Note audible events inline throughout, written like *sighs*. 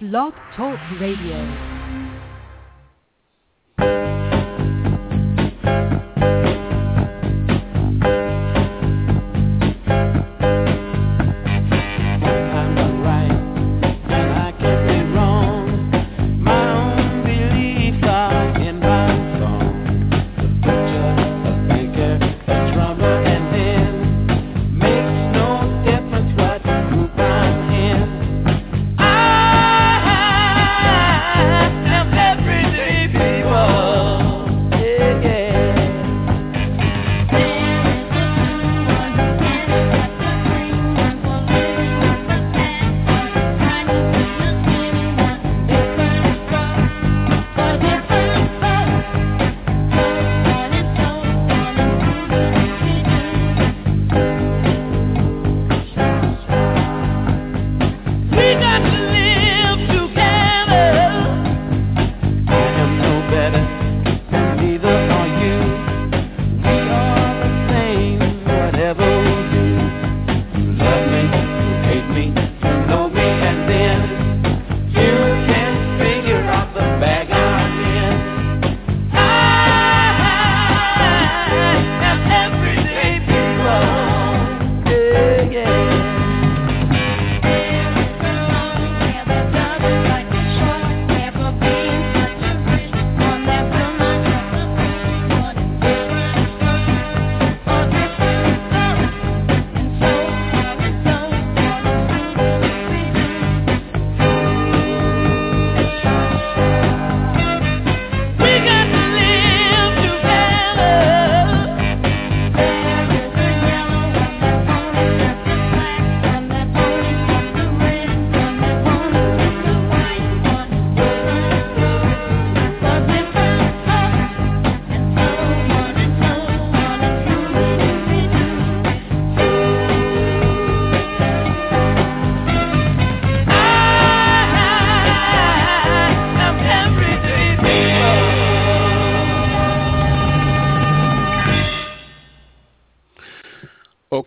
Blog Talk Radio.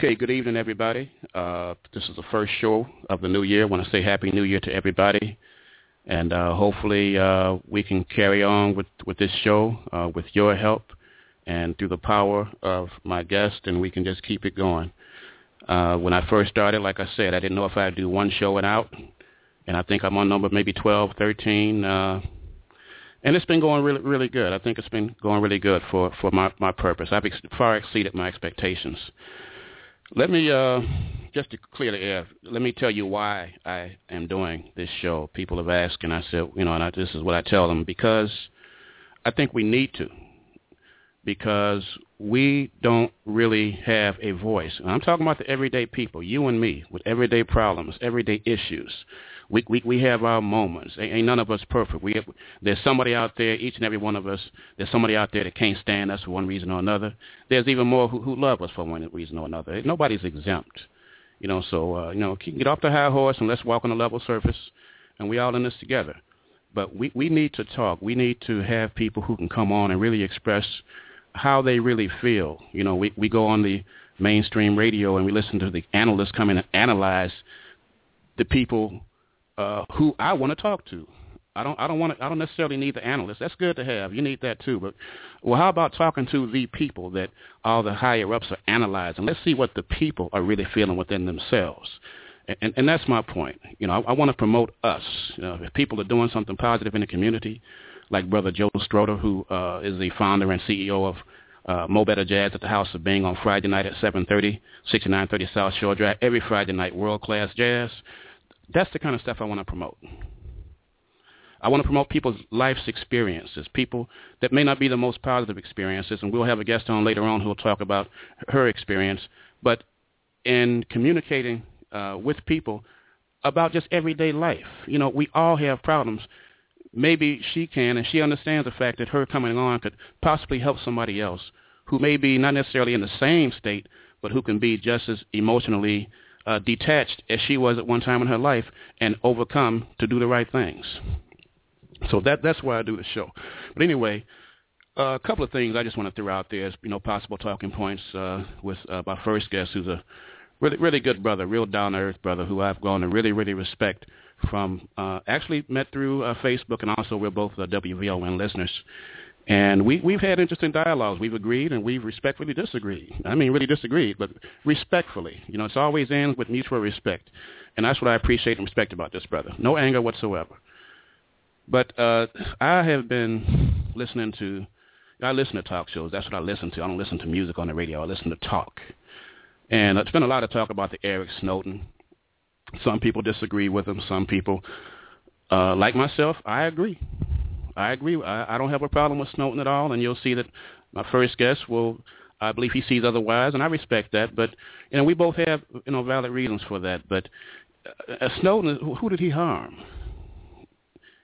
Okay, good evening, everybody. Uh, this is the first show of the new year. I want to say Happy New Year to everybody. And uh, hopefully uh, we can carry on with, with this show uh, with your help and through the power of my guest, and we can just keep it going. Uh, when I first started, like I said, I didn't know if I'd do one show and out. And I think I'm on number maybe 12, 13. Uh, and it's been going really, really good. I think it's been going really good for, for my, my purpose. I've ex- far exceeded my expectations. Let me, uh, just to clear the air, let me tell you why I am doing this show. People have asked, and I said, you know, and I, this is what I tell them, because I think we need to, because we don't really have a voice. And I'm talking about the everyday people, you and me, with everyday problems, everyday issues. We we we have our moments. Ain't, none of us perfect. We have, there's somebody out there, each and every one of us. There's somebody out there that can't stand us for one reason or another. There's even more who who love us for one reason or another. Nobody's exempt. You know, so uh, you know, get off the high horse and let's walk on a level surface, and we all in this together. But we we need to talk. We need to have people who can come on and really express how they really feel. You know, we we go on the mainstream radio and we listen to the analysts come in and analyze the people uh, who I want to talk to. I don't I don't want to I don't necessarily need the analyst. That's good to have. You need that too. But well, how about talking to the people that all the higher ups are analyzing? Let's see what the people are really feeling within themselves. And, and, that's my point. You know, I, I want to promote us. You know, if people are doing something positive in the community, like Brother Joe Stroder, who uh, is the founder and CEO of uh, Mo Better Jazz at the House of Bing on Friday night at 7.30, 6930 South Shore Drive, every Friday night, world-class jazz. That's the kind of stuff I want to promote. I want to promote people's life's experiences, people that may not be the most positive experiences, and we'll have a guest on later on who will talk about her experience. But in communicating uh, with people about just everyday life, you know, we all have problems. Maybe she can, and she understands the fact that her coming on could possibly help somebody else who may be not necessarily in the same state, but who can be just as emotionally uh, detached as she was at one time in her life and overcome to do the right things. So that that's why I do the show. But anyway, uh, a couple of things I just want to throw out there as you know possible talking points uh, with uh, my first guest, who's a really really good brother, real down to earth brother, who I've grown to really really respect from uh, actually met through uh, Facebook, and also we're both uh, WVON listeners. And we, we've had interesting dialogues. We've agreed and we've respectfully disagreed. I mean, really disagreed, but respectfully. You know, it's always ends with mutual respect. And that's what I appreciate and respect about this brother. No anger whatsoever. But uh, I have been listening to, I listen to talk shows. That's what I listen to. I don't listen to music on the radio. I listen to talk. And there's been a lot of talk about the Eric Snowden. Some people disagree with him. Some people, uh, like myself, I agree. I agree. I, I don't have a problem with Snowden at all, and you'll see that my first guest will. I believe he sees otherwise, and I respect that. But you know, we both have you know valid reasons for that. But uh, Snowden, who did he harm?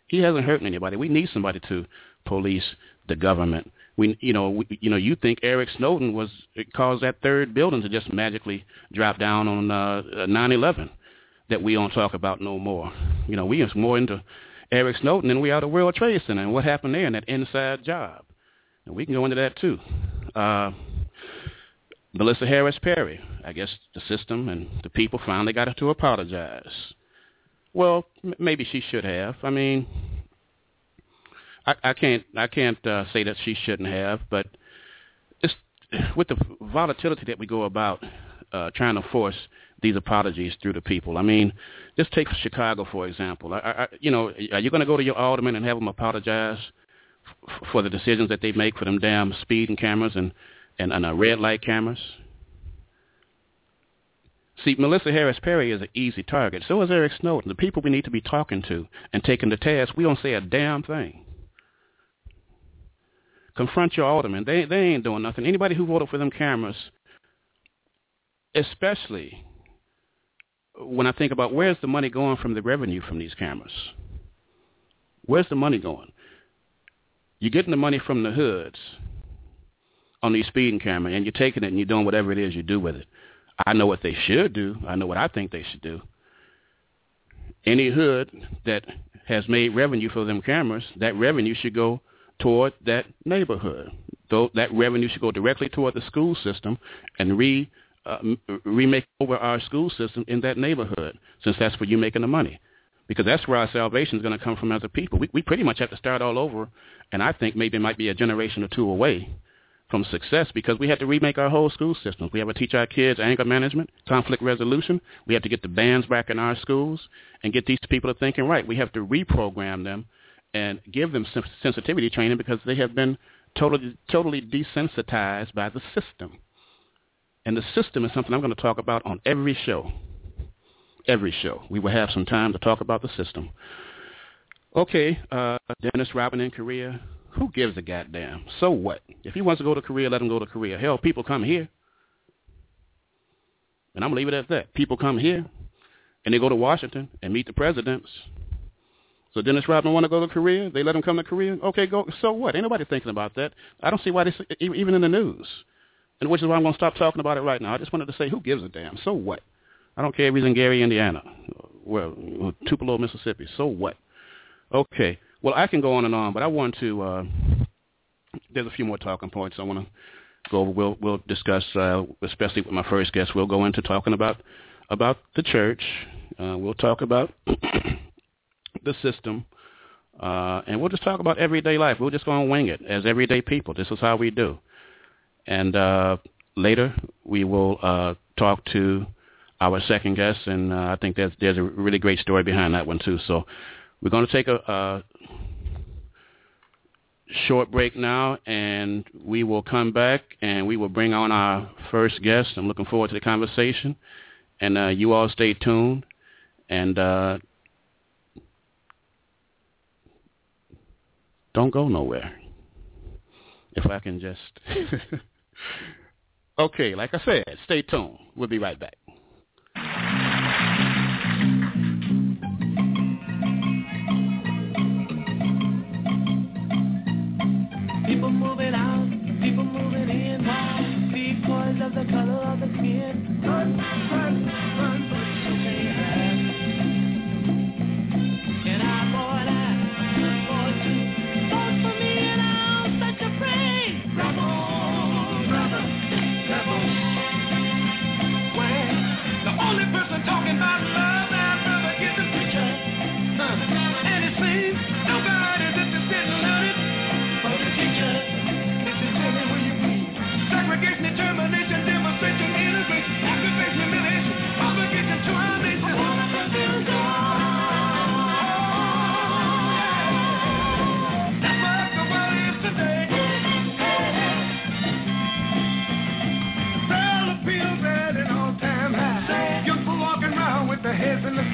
He hasn't hurt anybody. We need somebody to police the government. We, you know, we, you know, you think Eric Snowden was caused that third building to just magically drop down on uh, 9/11 that we don't talk about no more. You know, we are more into Eric Snowden and we are the World Trade Center and what happened there in that inside job. And we can go into that too. Uh, Melissa Harris Perry, I guess the system and the people finally got her to apologize. Well, m- maybe she should have. I mean, I, I can't I can't uh, say that she shouldn't have, but it's with the volatility that we go about uh, trying to force these apologies through the people. I mean, just take Chicago for example. I, I, you know, are you going to go to your alderman and have them apologize f- for the decisions that they make for them damn speeding cameras and and, and uh, red light cameras? See, Melissa Harris Perry is an easy target. So is Eric Snowden. The people we need to be talking to and taking the task, we don't say a damn thing. Confront your alderman. They they ain't doing nothing. Anybody who voted for them cameras, especially when I think about where's the money going from the revenue from these cameras? Where's the money going? You're getting the money from the hoods on these speeding cameras, and you're taking it and you're doing whatever it is you do with it. I know what they should do. I know what I think they should do. Any hood that has made revenue for them cameras, that revenue should go toward that neighborhood. That revenue should go directly toward the school system and re uh, remake over our school system in that neighborhood, since that's where you're making the money. Because that's where our salvation is going to come from as a people. We, we pretty much have to start all over, and I think maybe it might be a generation or two away from success because we have to remake our whole school system. We have to teach our kids anger management, conflict resolution. We have to get the bands back in our schools and get these people to thinking right. We have to reprogram them and give them sensitivity training because they have been totally totally desensitized by the system. And the system is something I'm going to talk about on every show. Every show. We will have some time to talk about the system. Okay, uh, Dennis Rodman in Korea. Who gives a goddamn? So what? If he wants to go to Korea, let him go to Korea. Hell, people come here. And I'm going to leave it at that. People come here, and they go to Washington and meet the presidents. So Dennis Rodman want to go to Korea? They let him come to Korea? Okay, go. So what? Ain't nobody thinking about that. I don't see why they even in the news and which is why I'm going to stop talking about it right now. I just wanted to say, who gives a damn? So what? I don't care if he's in Gary, Indiana, well, Tupelo, Mississippi. So what? Okay. Well, I can go on and on, but I want to. Uh, there's a few more talking points I want to go over. We'll we'll discuss, uh, especially with my first guest. We'll go into talking about about the church. Uh, we'll talk about *clears throat* the system. Uh, and we'll just talk about everyday life. We're just going to wing it as everyday people. This is how we do. And uh, later we will uh, talk to our second guest, and uh, I think there's there's a really great story behind that one too. So we're going to take a, a short break now, and we will come back and we will bring on our first guest. I'm looking forward to the conversation, and uh, you all stay tuned. And uh, don't go nowhere. If I can just *laughs* okay, like I said, stay tuned. We'll be right back. People moving out, people moving in, because of the color of the skin. hands in the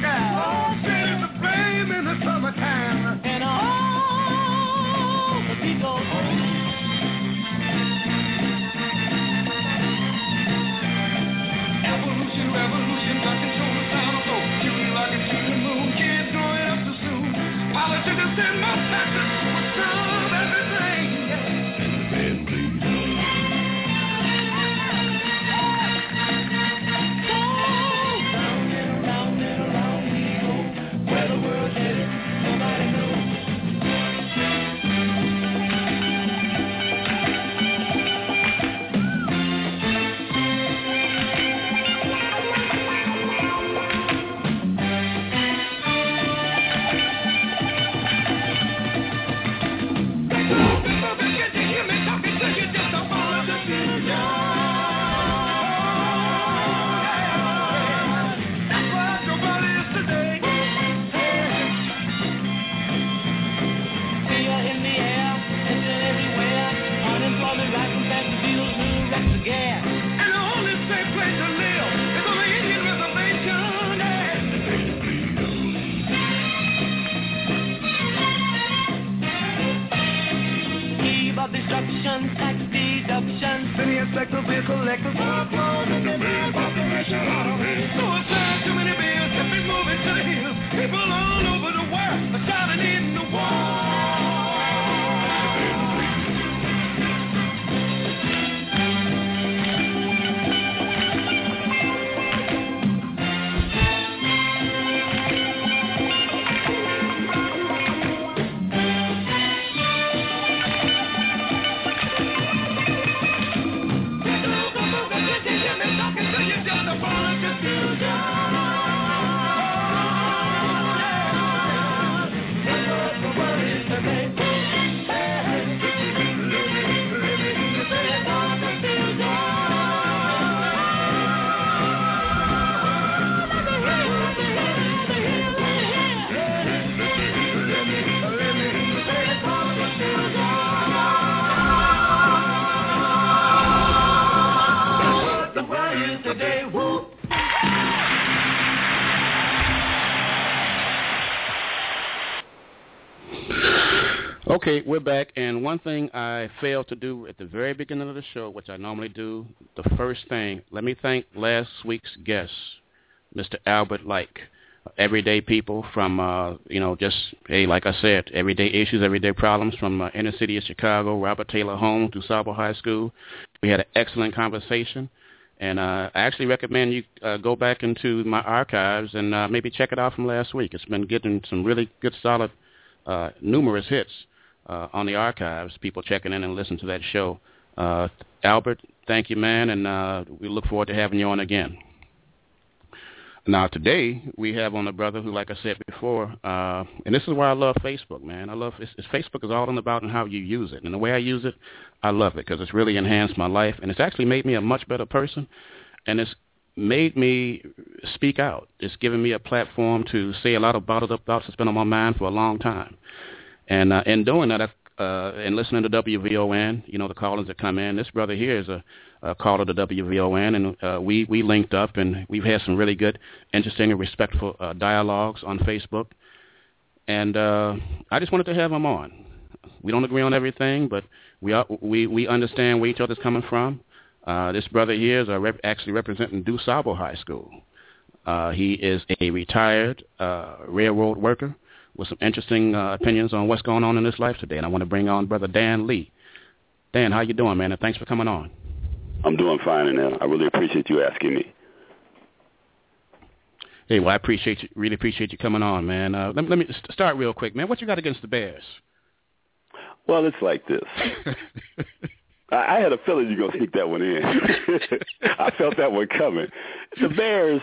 We're back, and one thing I failed to do at the very beginning of the show, which I normally do, the first thing, let me thank last week's guest, Mr. Albert Like. Everyday people from, uh, you know, just, hey, like I said, everyday issues, everyday problems from uh, inner city of Chicago, Robert Taylor Home to High School. We had an excellent conversation, and uh, I actually recommend you uh, go back into my archives and uh, maybe check it out from last week. It's been getting some really good, solid, uh, numerous hits uh, on the archives, people checking in and listening to that show. Uh, Albert, thank you, man, and uh, we look forward to having you on again. Now today we have on a brother who, like I said before, uh, and this is why I love Facebook, man. I love it's, it's Facebook is all about and how you use it, and the way I use it, I love it because it's really enhanced my life, and it's actually made me a much better person, and it's made me speak out. It's given me a platform to say a lot of bottled up thoughts that's been on my mind for a long time. And uh, in doing that, uh, and listening to WVON, you know, the callers that come in, this brother here is a, a caller to WVON, and uh, we, we linked up, and we've had some really good, interesting, and respectful uh, dialogues on Facebook. And uh, I just wanted to have him on. We don't agree on everything, but we are, we we understand where each other's coming from. Uh, this brother here is rep- actually representing DuSable High School. Uh, he is a retired uh, railroad worker with some interesting uh, opinions on what's going on in this life today. And I want to bring on Brother Dan Lee. Dan, how you doing, man? And thanks for coming on. I'm doing fine, and I really appreciate you asking me. Hey, well, I appreciate you. Really appreciate you coming on, man. Uh, let, let me start real quick, man. What you got against the Bears? Well, it's like this. *laughs* I, I had a feeling you were gonna sneak that one in. *laughs* I felt that one coming. The Bears,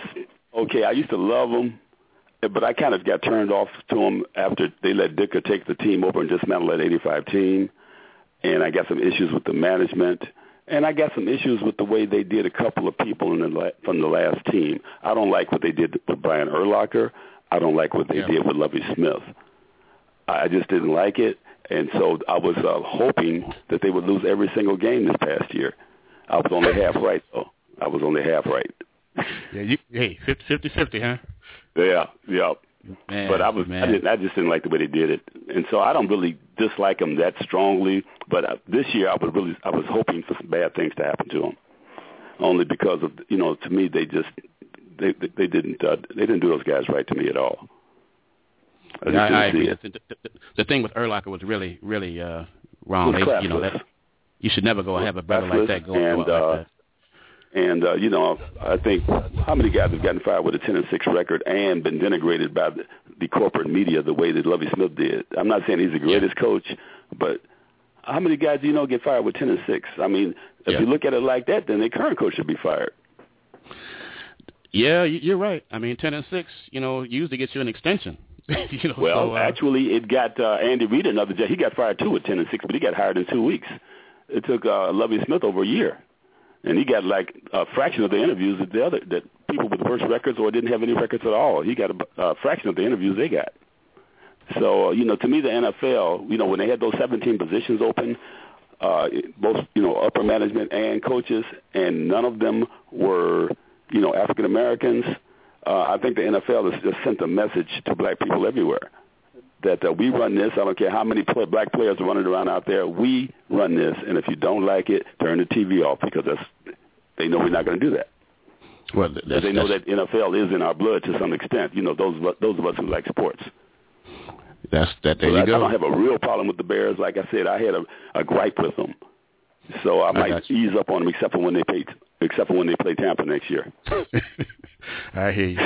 okay, I used to love them but I kind of got turned off to them after they let Ditka take the team over and dismantle that 85 team. And I got some issues with the management. And I got some issues with the way they did a couple of people in the from the last team. I don't like what they did with Brian Urlacher. I don't like what they yeah. did with Lovie Smith. I just didn't like it. And so I was uh, hoping that they would lose every single game this past year. I was only half right, though. I was only half right. Yeah, you, hey, fifty fifty fifty, huh? Yeah, yeah. Man, but I was man. I didn't I just didn't like the way they did it, and so I don't really dislike them that strongly. But uh, this year I was really I was hoping for some bad things to happen to them, only because of you know to me they just they they didn't uh, they didn't do those guys right to me at all. I, yeah, I, I agree. The, the, the, thing with Urlacher was really, really uh, wrong. They, you know that you should never go have a brother like that go, and, go uh, like that. And uh, you know, I think how many guys have gotten fired with a ten and six record and been denigrated by the, the corporate media the way that Lovie Smith did? I'm not saying he's the greatest yeah. coach, but how many guys do you know get fired with ten and six? I mean, if yeah. you look at it like that, then the current coach should be fired. Yeah, you're right. I mean, ten and six, you know, usually gets you an extension. *laughs* you know, well, so, uh, actually, it got uh, Andy Reid another job. He got fired too with ten and six, but he got hired in two weeks. It took uh, Lovie Smith over a year, and he got like a fraction of the interviews that the other that people with worse records or didn't have any records at all. He got a, a fraction of the interviews they got. So uh, you know, to me, the NFL, you know, when they had those 17 positions open, uh, both you know upper management and coaches, and none of them were you know African Americans. Uh, I think the NFL has just sent a message to black people everywhere that uh, we run this. I don't care how many play, black players are running around out there. We run this, and if you don't like it, turn the TV off because that's they know we're not going to do that. Well, that's, they know that NFL is in our blood to some extent. You know, those those of us who like sports. That's that. There so you I, go. I don't have a real problem with the Bears. Like I said, I had a, a gripe with them, so I might ease up on them, except for when they play, except for when they play Tampa next year. *laughs* I hear you.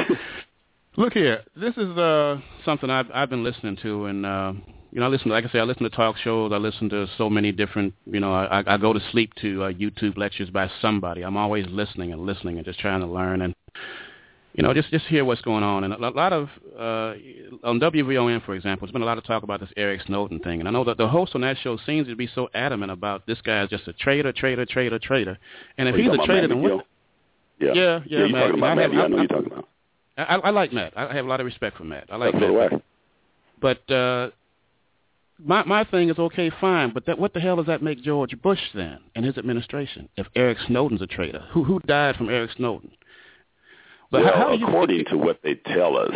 Look here, this is uh, something I've I've been listening to, and uh, you know, I listen. To, like I say, I listen to talk shows. I listen to so many different. You know, I I go to sleep to uh, YouTube lectures by somebody. I'm always listening and listening and just trying to learn and you know, just just hear what's going on. And a lot of uh, on WVON, for example, there's been a lot of talk about this Eric Snowden thing. And I know that the host on that show seems to be so adamant about this guy is just a traitor, traitor, traitor, traitor. And if oh, he's a traitor, then what? Yeah, yeah, yeah, yeah talking about I. Yeah, I know I, you're talking about. I, I like Matt. I have a lot of respect for Matt. I like That's Matt. Right. But uh, my my thing is okay, fine. But that, what the hell does that make George Bush then and his administration? If Eric Snowden's a traitor, who who died from Eric Snowden? But well, how, how according to what they tell us,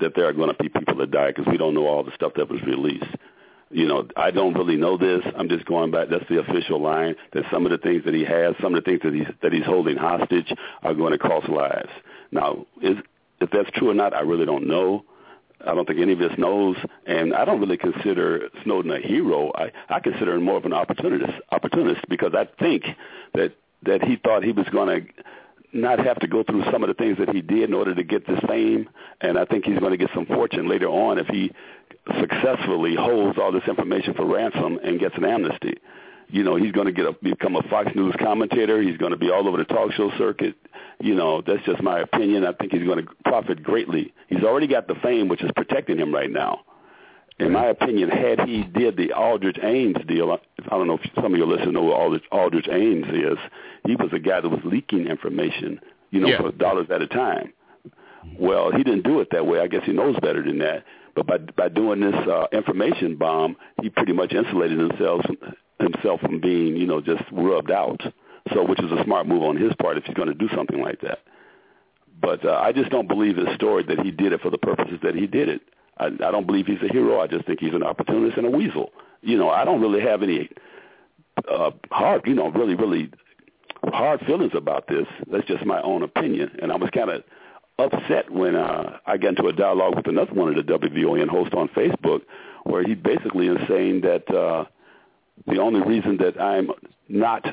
that there are going to be people that die because we don't know all the stuff that was released. You know, I don't really know this. I'm just going back. That's the official line. That some of the things that he has, some of the things that he's that he's holding hostage, are going to cost lives. Now, is if that's true or not, I really don't know. I don't think any of us knows, and I don't really consider Snowden a hero. I, I consider him more of an opportunist, opportunist because I think that that he thought he was going to not have to go through some of the things that he did in order to get this fame, and I think he's going to get some fortune later on if he successfully holds all this information for ransom and gets an amnesty. You know, he's going to get a, become a Fox News commentator. He's going to be all over the talk show circuit. You know, that's just my opinion. I think he's going to profit greatly. He's already got the fame, which is protecting him right now. In my opinion, had he did the Aldrich Ames deal, I don't know if some of your listeners know who Aldrich, Aldrich Ames is. He was a guy that was leaking information, you know, yeah. for dollars at a time. Well, he didn't do it that way. I guess he knows better than that. But by by doing this uh, information bomb, he pretty much insulated himself himself from being, you know, just rubbed out. So, which is a smart move on his part if he's going to do something like that. But uh, I just don't believe his story that he did it for the purposes that he did it. I, I don't believe he's a hero. I just think he's an opportunist and a weasel. You know, I don't really have any uh, hard, you know, really, really hard feelings about this. That's just my own opinion. And I was kind of upset when uh, I got into a dialogue with another one of the WVON hosts on Facebook, where he basically is saying that uh, the only reason that I'm not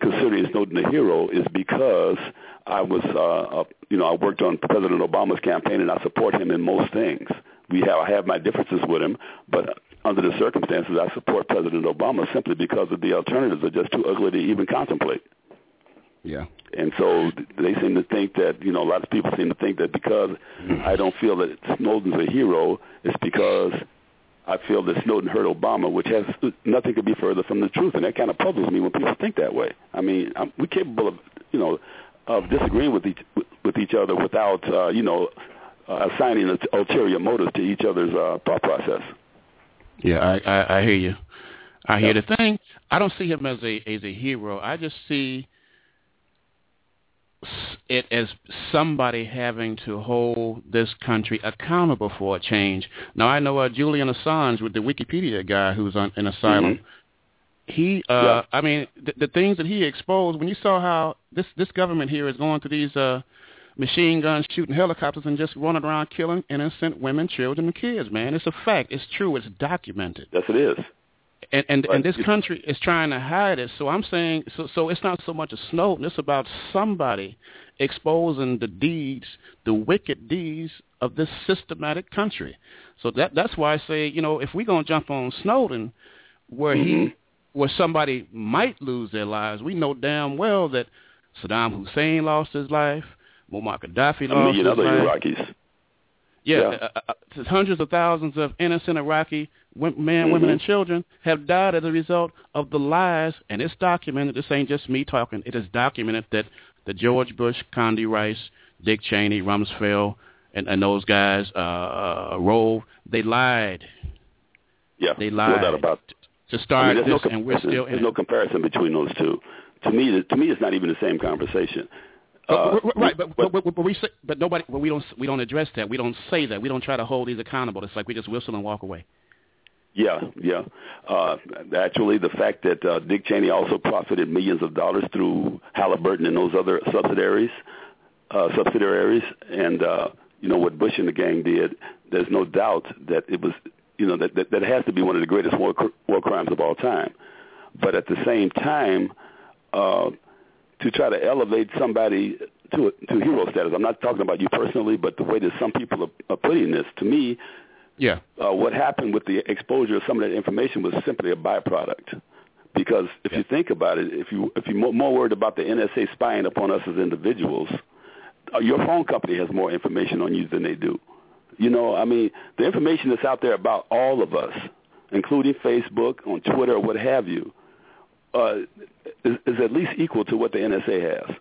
considering Snowden a hero is because I was, uh, uh, you know, I worked on President Obama's campaign and I support him in most things. We have, I have my differences with him, but under the circumstances, I support President Obama simply because of the alternatives are just too ugly to even contemplate. Yeah. And so they seem to think that, you know, a lot of people seem to think that because I don't feel that Snowden's a hero, it's because I feel that Snowden hurt Obama, which has nothing could be further from the truth. And that kind of puzzles me when people think that way. I mean, I'm, we're capable of, you know, of disagreeing with each with each other without, uh, you know, uh, assigning ulterior motives to each other's uh, thought process. Yeah, I, I, I hear you. I hear Yep. the thing. I don't see him as a as a hero. I just see it as somebody having to hold this country accountable for a change. Now I know uh, Julian Assange, with the Wikipedia guy who's on in asylum. Mhm. He, uh, Yeah. I mean, the, the things that he exposed. When you saw how this this government here is going to these uh, machine guns shooting helicopters and just running around killing innocent women, children, and kids. Man, it's a fact. It's true. It's documented. Yes, it is. And and, and this you- country is trying to hide it. So I'm saying, so so it's not so much a Snowden. It's about somebody exposing the deeds, the wicked deeds of this systematic country. So that that's why I say, you know, if we're gonna jump on Snowden, where Mhm. he where somebody might lose their lives, we know damn well that Saddam Hussein lost his life, Muammar Gaddafi lost million his other life. Iraqis. Yeah, Yeah. Uh, uh, uh, hundreds of thousands of innocent Iraqi men, women, Mhm. and children have died as a result of the lies, and it's documented. This ain't just me talking. It is documented that the George Bush, Condi Rice, Dick Cheney, Rumsfeld, and, and those guys, uh, uh, Rove, they lied Yeah, They lied. doubt about to I start mean, this, no and we're still in there's no comparison between those two. To me, to me, it's not even the same conversation. Uh, but- right, but, but, but, but we say, but nobody, but we don't, we don't address that. We don't say that. We don't try to hold these accountable. It's like we just whistle and walk away. Yeah, yeah. Uh, actually, the fact that uh, Dick Cheney also profited millions of dollars through Halliburton and those other subsidiaries, uh, subsidiaries, and uh, you know what Bush and the gang did. There's no doubt that it was, you know, that that, that has to be one of the greatest war, war crimes of all time. But at the same time, uh, to try to elevate somebody to to hero status. I'm not talking about you personally, but the way that some people are, are putting this to me Yeah. uh, what happened with the exposure of some of that information was simply a byproduct. Because if you think about it, if you if you're more, worried about the NSA spying upon us as individuals, uh, your phone company has more information on you than they do. You know, I mean, the information that's out there about all of us, including Facebook, on Twitter, or what have you, uh, is, is at least equal to what the NSA has.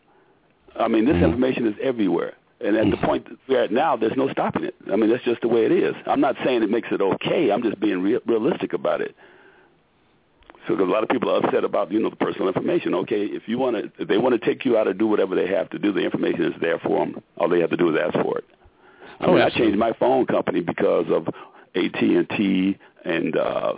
I mean, this information is everywhere. And at the point that we're at now, there's no stopping it. I mean, that's just the way it is. I'm not saying it makes it okay. I'm just being real, realistic about it. So, a lot of people are upset about you know the personal information. Okay, if you want to, if they want to take you out or do whatever they have to do, the information is there for them. All they have to do is ask for it. I Oh, mean, I changed my phone company because of AT and T and uh,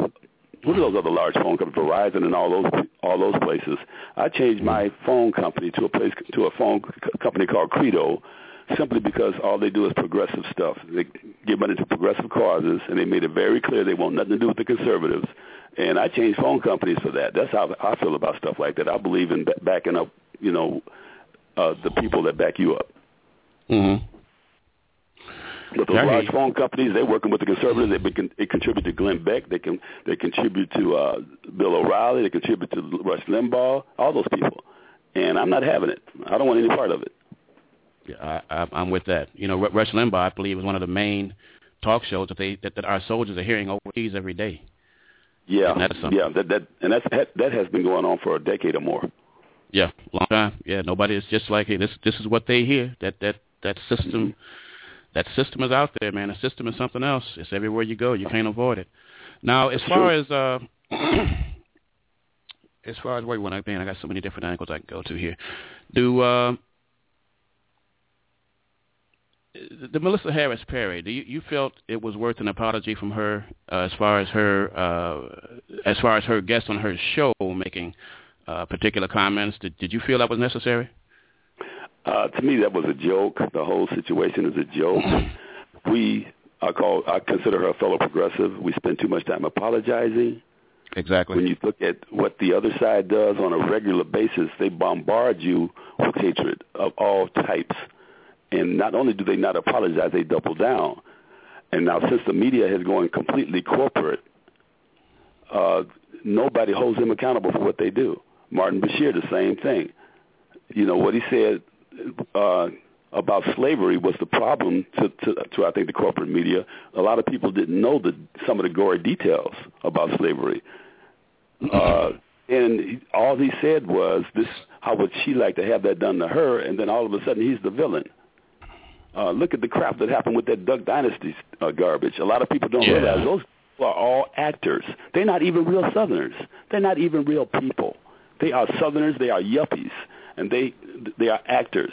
what are those other large phone companies, Verizon and all those all those places. I changed my phone company to a place to a phone c- company called Credo, simply because all they do is progressive stuff. They give money to progressive causes, and they made it very clear they want nothing to do with the conservatives. And I changed phone companies for that. That's how I feel about stuff like that. I believe in backing up, you know, uh, the people that back you up. Mm-hmm. But those large phone companies, they're working with the conservatives. They, they contribute to Glenn Beck. They can they contribute to uh, Bill O'Reilly. They contribute to Rush Limbaugh. All those people, and I'm not having it. I don't want any part of it. I, I, I'm with that. You know, Rush Limbaugh, I believe, is one of the main talk shows that they that, that our soldiers are hearing overseas every day. Yeah, And that's something. yeah. That that and that's that, that has been going on for a decade or more. Yeah, long time. Yeah, nobody is just like, hey, this this is what they hear. That that that system, that system is out there, man. The system is something else. It's everywhere you go. You can't avoid it. Now, as far as uh, *clears throat* as far as where you want to, man, I got so many different angles I can go to here. Do uh, the Melissa Harris Perry? Do you, you felt it was worth an apology from her uh, as far as her uh, as far as her guest on her show making uh, particular comments? Did did you feel that was necessary? Uh, to me, that was a joke. The whole situation is a joke. *clears throat* We, I call, I consider her a fellow progressive. We spend too much time apologizing. Exactly. When you look at what the other side does on a regular basis, they bombard you with hatred of all types. And not only do they not apologize, they double down. And now, since the media has gone completely corporate, uh, nobody holds them accountable for what they do. Martin Bashir, the same thing. You know what he said uh, about slavery was the problem to, to, to I think the corporate media. A lot of people didn't know the, some of the gory details about slavery. Uh, and all he said was, "This, how would she like to have that done to her?" And then all of a sudden, he's the villain. Uh, look at the crap that happened with that Duck Dynasty uh, garbage. A lot of people don't Yeah. realize those people are all actors. They're not even real Southerners. They're not even real people. They are Southerners. They are yuppies, and they they are actors.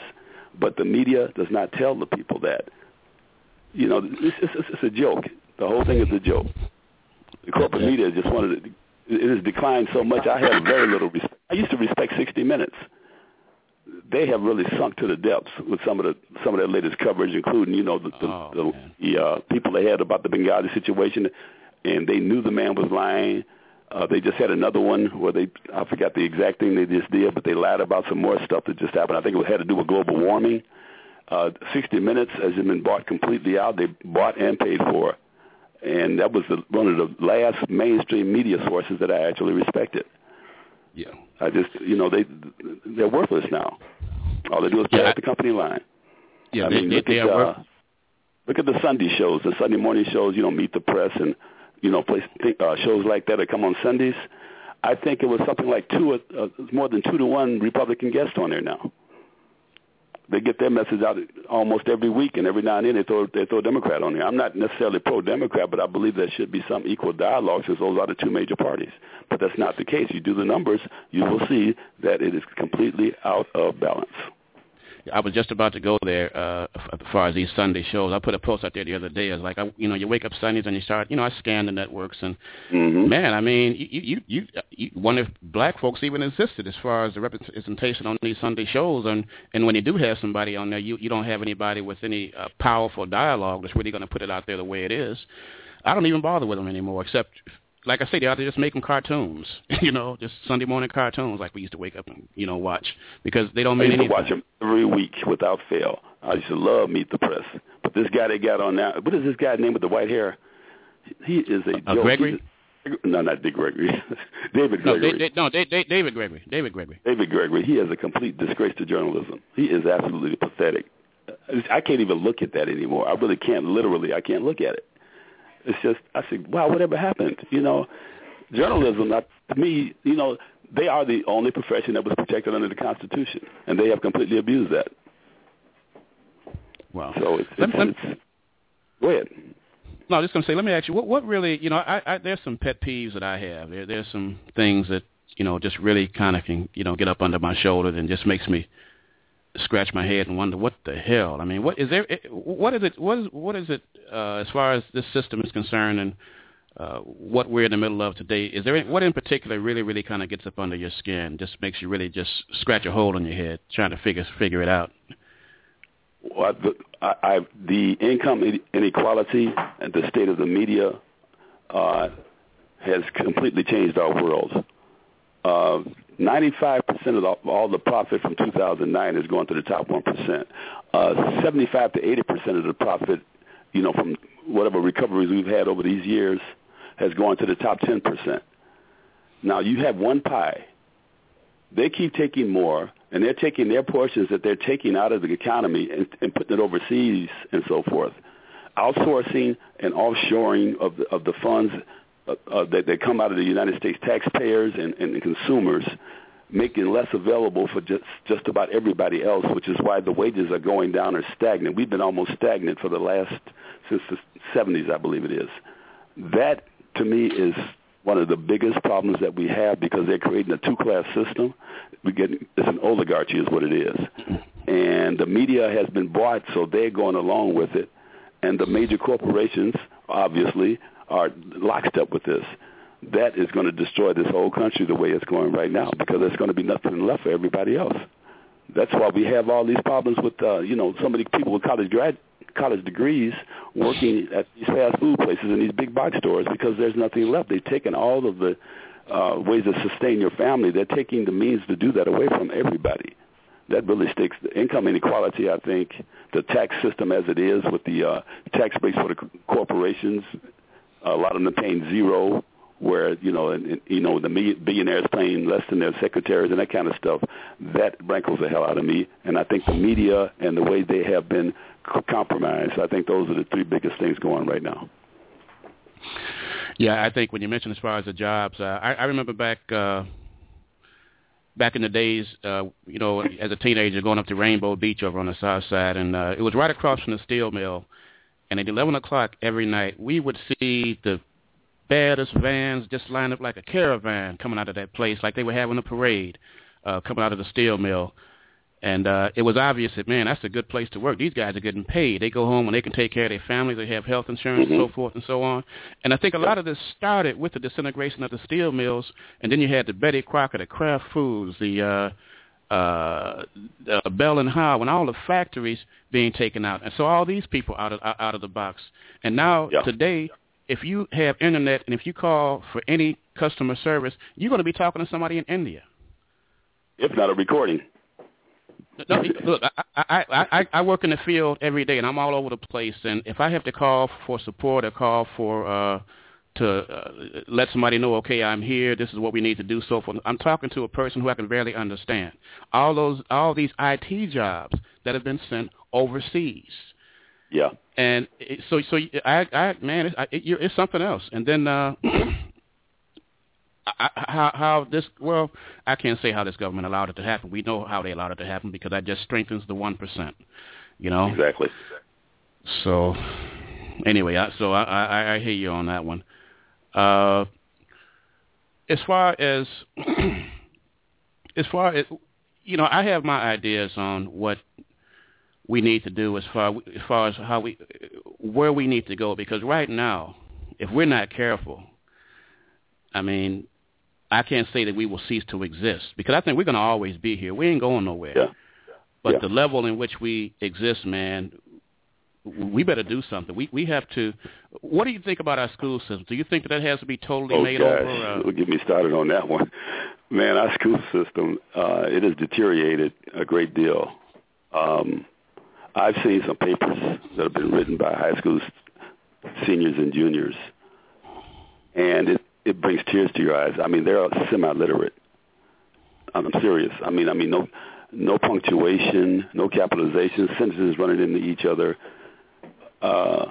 But the media does not tell the people that. You know, it's, it's, it's a joke. The whole thing is a joke. The corporate media just wanted to. It has declined so much. I have very little respect. I used to respect 60 Minutes. They have really sunk to the depths with some of the some of their latest coverage, including you know the the, Oh, the, man. the uh, people they had about the Benghazi situation, and they knew the man was lying. Uh, they just had another one where they I forgot the exact thing they just did, but they lied about some more stuff that just happened. I think it had to do with global warming. Uh, 60 Minutes has been bought completely out. They bought and paid for, and that was the, one of the last mainstream media sources that I actually respected. Yeah. I just, you know, they they're worthless now. All they do is Yeah, I- the company line. Yeah, I they, mean, they, look they at uh, look at the Sunday shows, the Sunday morning shows. You know, Meet the Press and you know, place uh, shows like that that come on Sundays. I think it was something like two, uh, more than two to one Republican guest on there now. They get their message out almost every week, and every now and then they throw they throw Democrat on there. I'm not necessarily pro-Democrat, but I believe there should be some equal dialogue since those are the two major parties. But that's not the case. You do the numbers, you will see that it is completely out of balance. I was just about to go there uh, as far as these Sunday shows. I put a post out there the other day. I was like, I, you know, you wake up Sundays and you start, you know, I scan the networks and Mm-hmm. man, I mean, you you you, you wonder if black folks even existed as far as the representation on these Sunday shows. And and when you do have somebody on there, you you don't have anybody with any uh, powerful dialogue that's really going to put it out there the way it is. I don't even bother with them anymore, except. Like I say, they ought to just make them cartoons, *laughs* you know, just Sunday morning cartoons like we used to wake up and, you know, watch because they don't mean I used to watch them every week without fail. I used to love Meet the Press. But this guy they got on now, what is this guy's name with the white hair? He is a Uh, joke. Gregory? A- no, not Dick Gregory. *laughs* David No, Gregory. they, they, no, they, they, David Gregory. David Gregory. David Gregory. He is a complete disgrace to journalism. He is absolutely pathetic. I can't even look at that anymore. I really can't. Literally, I can't look at it. It's just I say, wow, whatever happened? You know, journalism. Not, to me, you know, they are the only profession that was protected under the Constitution, and they have completely abused that. Wow. So it's, it's, let- it's go ahead. No, I was just gonna say. Let me ask you, what, what really, you know, I, I, there's some pet peeves that I have. There, there's some things that, you know, just really kind of can, you know, get up under my shoulder and just makes me scratch my head and wonder what the hell. I mean, what is there? eh, What is it? What is what is it uh, as far as this system is concerned and uh, what we're in the middle of today? Is there any, what in particular really, really kind of gets up under your skin? Just makes you really just scratch a hole in your head trying to figure figure it out. Well, the, I, I, the income inequality and the state of the media uh, has completely changed our world. Uh, 95% of all the profit from 2009 is going to the top 1%. Uh, 75 to 80% of the profit, you know, from whatever recoveries we've had over these years has gone to the top 10%. Now, you have one pie. They keep taking more, and they're taking their portions that they're taking out of the economy and, and putting it overseas and so forth. Outsourcing and offshoring of the, of the funds uh, uh, that, that come out of the United States taxpayers and, and consumers, making less available for just, just about everybody else, which is why the wages are going down or stagnant. We've been almost stagnant for the last, since the 70s, I believe it is. That, to me, is one of the biggest problems that we have because they're creating a two-class system. We get it's an oligarchy is what it is, and the media has been bought, so they're going along with it, and the major corporations obviously are lockstep with this. That is going to destroy this whole country the way it's going right now because there's going to be nothing left for everybody else. That's why we have all these problems with uh, you know so many people with college grad college degrees working at these fast food places and these big box stores because there's nothing left. They've taken all of the uh, ways to sustain your family. They're taking the means to do that away from everybody. That really sticks. The income inequality, I think, the tax system as it is with the uh, tax breaks for the corporations, a lot of them paying zero, where you know, and, you know, the billionaires paying less than their secretaries and that kind of stuff. That rankles the hell out of me. And I think the media and the way they have been compromised. I think those are the three biggest things going right now. Yeah, I think when you mentioned as far as the jobs, uh, I, I remember back uh, back in the days, uh, you know, as a teenager going up to Rainbow Beach over on the south side, and uh, it was right across from the steel mill. And at 11 o'clock every night, we would see the baddest vans just lined up like a caravan coming out of that place, like they were having a parade uh, coming out of the steel mill. And uh, it was obvious that, man, that's a good place to work. These guys are getting paid. They go home and they can take care of their families. They have health insurance and so forth and so on. And I think a lot of this started with the disintegration of the steel mills. And then you had the Betty Crocker, the Kraft Foods, the uh, uh, uh, Bell and Howell, and all the factories being taken out, and so all these people out of out of the box. And now Yeah. today, if you have internet and if you call for any customer service, you're going to be talking to somebody in India. If not a recording. No, look, I, I, I, I work in the field every day, and I'm all over the place. And if I have to call for support or call for uh, to uh, let somebody know, okay, I'm here. This is what we need to do. So forth. I'm talking to a person who I can barely understand. All those, all these IT jobs that have been sent overseas. Yeah. And it, so, so I, I, man, it's, I, it, you're- it's something else. And then uh, *clears throat* I, how, how this? Well, I can't say how this government allowed it to happen. We know how they allowed it to happen because that just strengthens the one percent. You know. Exactly. So, anyway, I, so I, I, I hear you on that one. Uh, as far as *clears throat* as far as you know, I have my ideas on what we need to do as far as far as how we where we need to go because right now, if we're not careful, I mean, I can't say that we will cease to exist because I think we're going to always be here. We ain't going nowhere. Yeah. But Yeah. the level in which we exist, man, we better do something. We we have to. What do you think about our school system? Do you think that that has to be totally Oh made gosh, over? Uh, get me started on that one. Man, our school system uh, it has deteriorated a great deal. Um, I've seen some papers that have been written by high school seniors and juniors, and it it brings tears to your eyes. I mean, they're semi-literate. I'm serious. I mean, I mean, no no punctuation, no capitalization, sentences running into each other. Uh,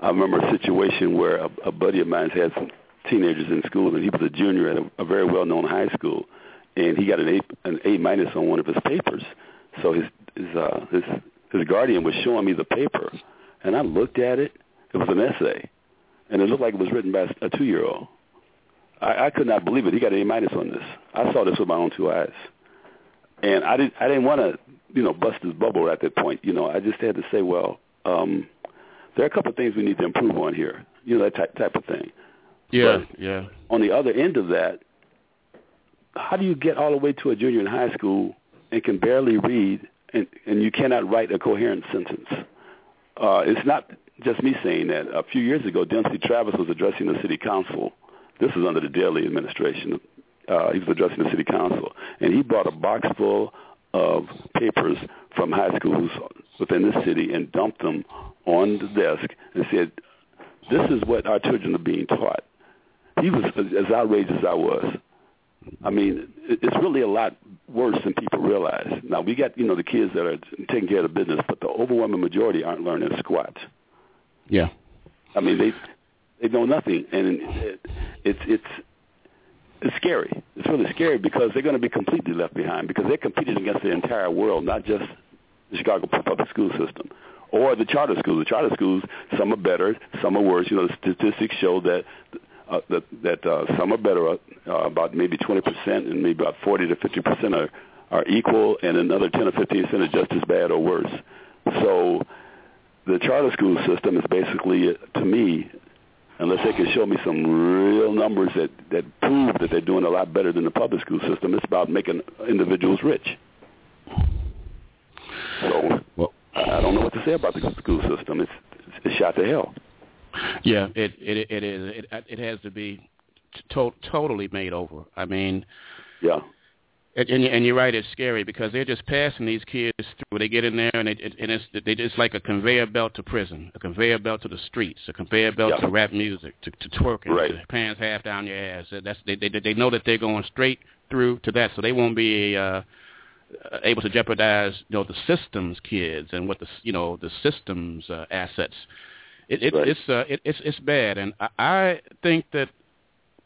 I remember a situation where a, a buddy of mine had some teenagers in school, and he was a junior at a, a very well-known high school, and he got an A an A minus on one of his papers. So his his uh, his his guardian was showing me the paper, and I looked at it. It was an essay, and it looked like it was written by a two-year-old. I, I could not believe it. He got an A minus on this. I saw this with my own two eyes, and I didn't I didn't want to you know bust his bubble at that point. You know, I just had to say, well. um there are a couple of things we need to improve on here. You know that type type of thing. yeah, but- yeah, On the other end of that, how do you get all the way to a junior in high school and can barely read and, and you cannot write a coherent sentence? Uh, it's not just me saying that. A few years ago, Dempsey Travis was addressing the city council. This was under the Daley administration. Uh, he was addressing the city council, and he brought a box full of papers from high schools within the city and dumped them on the desk and said, "This is what our children are being taught." He was as outraged as I was. I mean, it's really a lot worse than people realize. Now we got you know the kids that are taking care of the business, but the overwhelming majority aren't learning squat. yeah, I mean, they they know nothing, and it, it's it's it's scary. It's really scary because they're going to be completely left behind because they're competing against the entire world, not just the Chicago public school system or the charter schools. The charter schools, some are better, some are worse. You know, the statistics show that uh, that that uh, some are better, uh, about maybe 20 percent, and maybe about 40 to 50 percent are are equal, and another 10 or 15 percent are just as bad or worse. So the charter school system is basically, to me, unless they can show me some real numbers that, that prove that they're doing a lot better than the public school system, it's about making individuals rich. So Well- I don't know what to say about the school system. It's, it's shot to hell. yeah. It it it is. It it has to be to- totally made over. I mean, Yeah. And, and, and you're right, it's scary because they're just passing these kids through. They get in there and, it, and it's they just like a conveyor belt to prison, a conveyor belt to the streets, a conveyor belt Yeah. to rap music, to, to twerking, Right. to pants half down your ass. That's they, they they know that they're going straight through to that, so they won't be uh, uh, able to jeopardize you know the systems kids and what the you know the systems uh, assets. It, it, Right. It's uh, it, it's it's bad, and I, I think that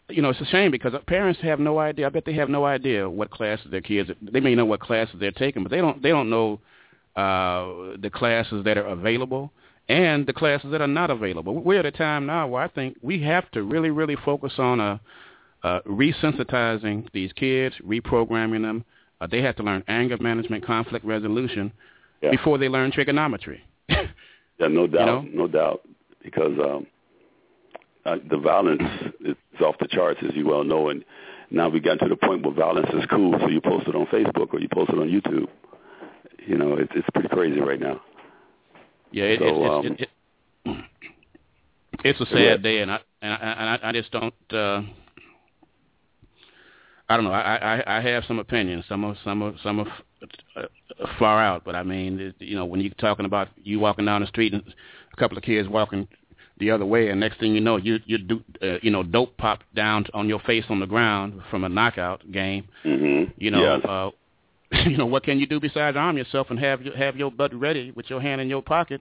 you know, it's a shame because parents have no idea. I bet they have no idea what classes their kids. They may know what classes they're taking, but they don't. They don't know uh, the classes that are available and the classes that are not available. We're at a time now where I think we have to really, really focus on uh, uh, resensitizing these kids, reprogramming them. Uh, they have to learn anger management, conflict resolution Yeah. before they learn trigonometry. *laughs* Yeah, no doubt, know? no doubt, because um, uh, the violence is off the charts, as you well know, and now we got to the point where violence is cool, so you post it on Facebook or you post it on YouTube. You know, it's it's pretty crazy right now. Yeah, it, So, it, um, it, it, it, it's a sad Yeah. day, and I and I, and I, I just don't. Uh, I don't know. I, I I have some opinions. Some are some are some are uh, far out, but I mean, you know, when you're talking about you walking down the street and a couple of kids walking the other way, and next thing you know, you you do uh, you know dope pop down on your face on the ground from a knockout game. hmm You know, yes. uh, *laughs* you know what can you do besides arm yourself and have your, have your butt ready with your hand in your pocket?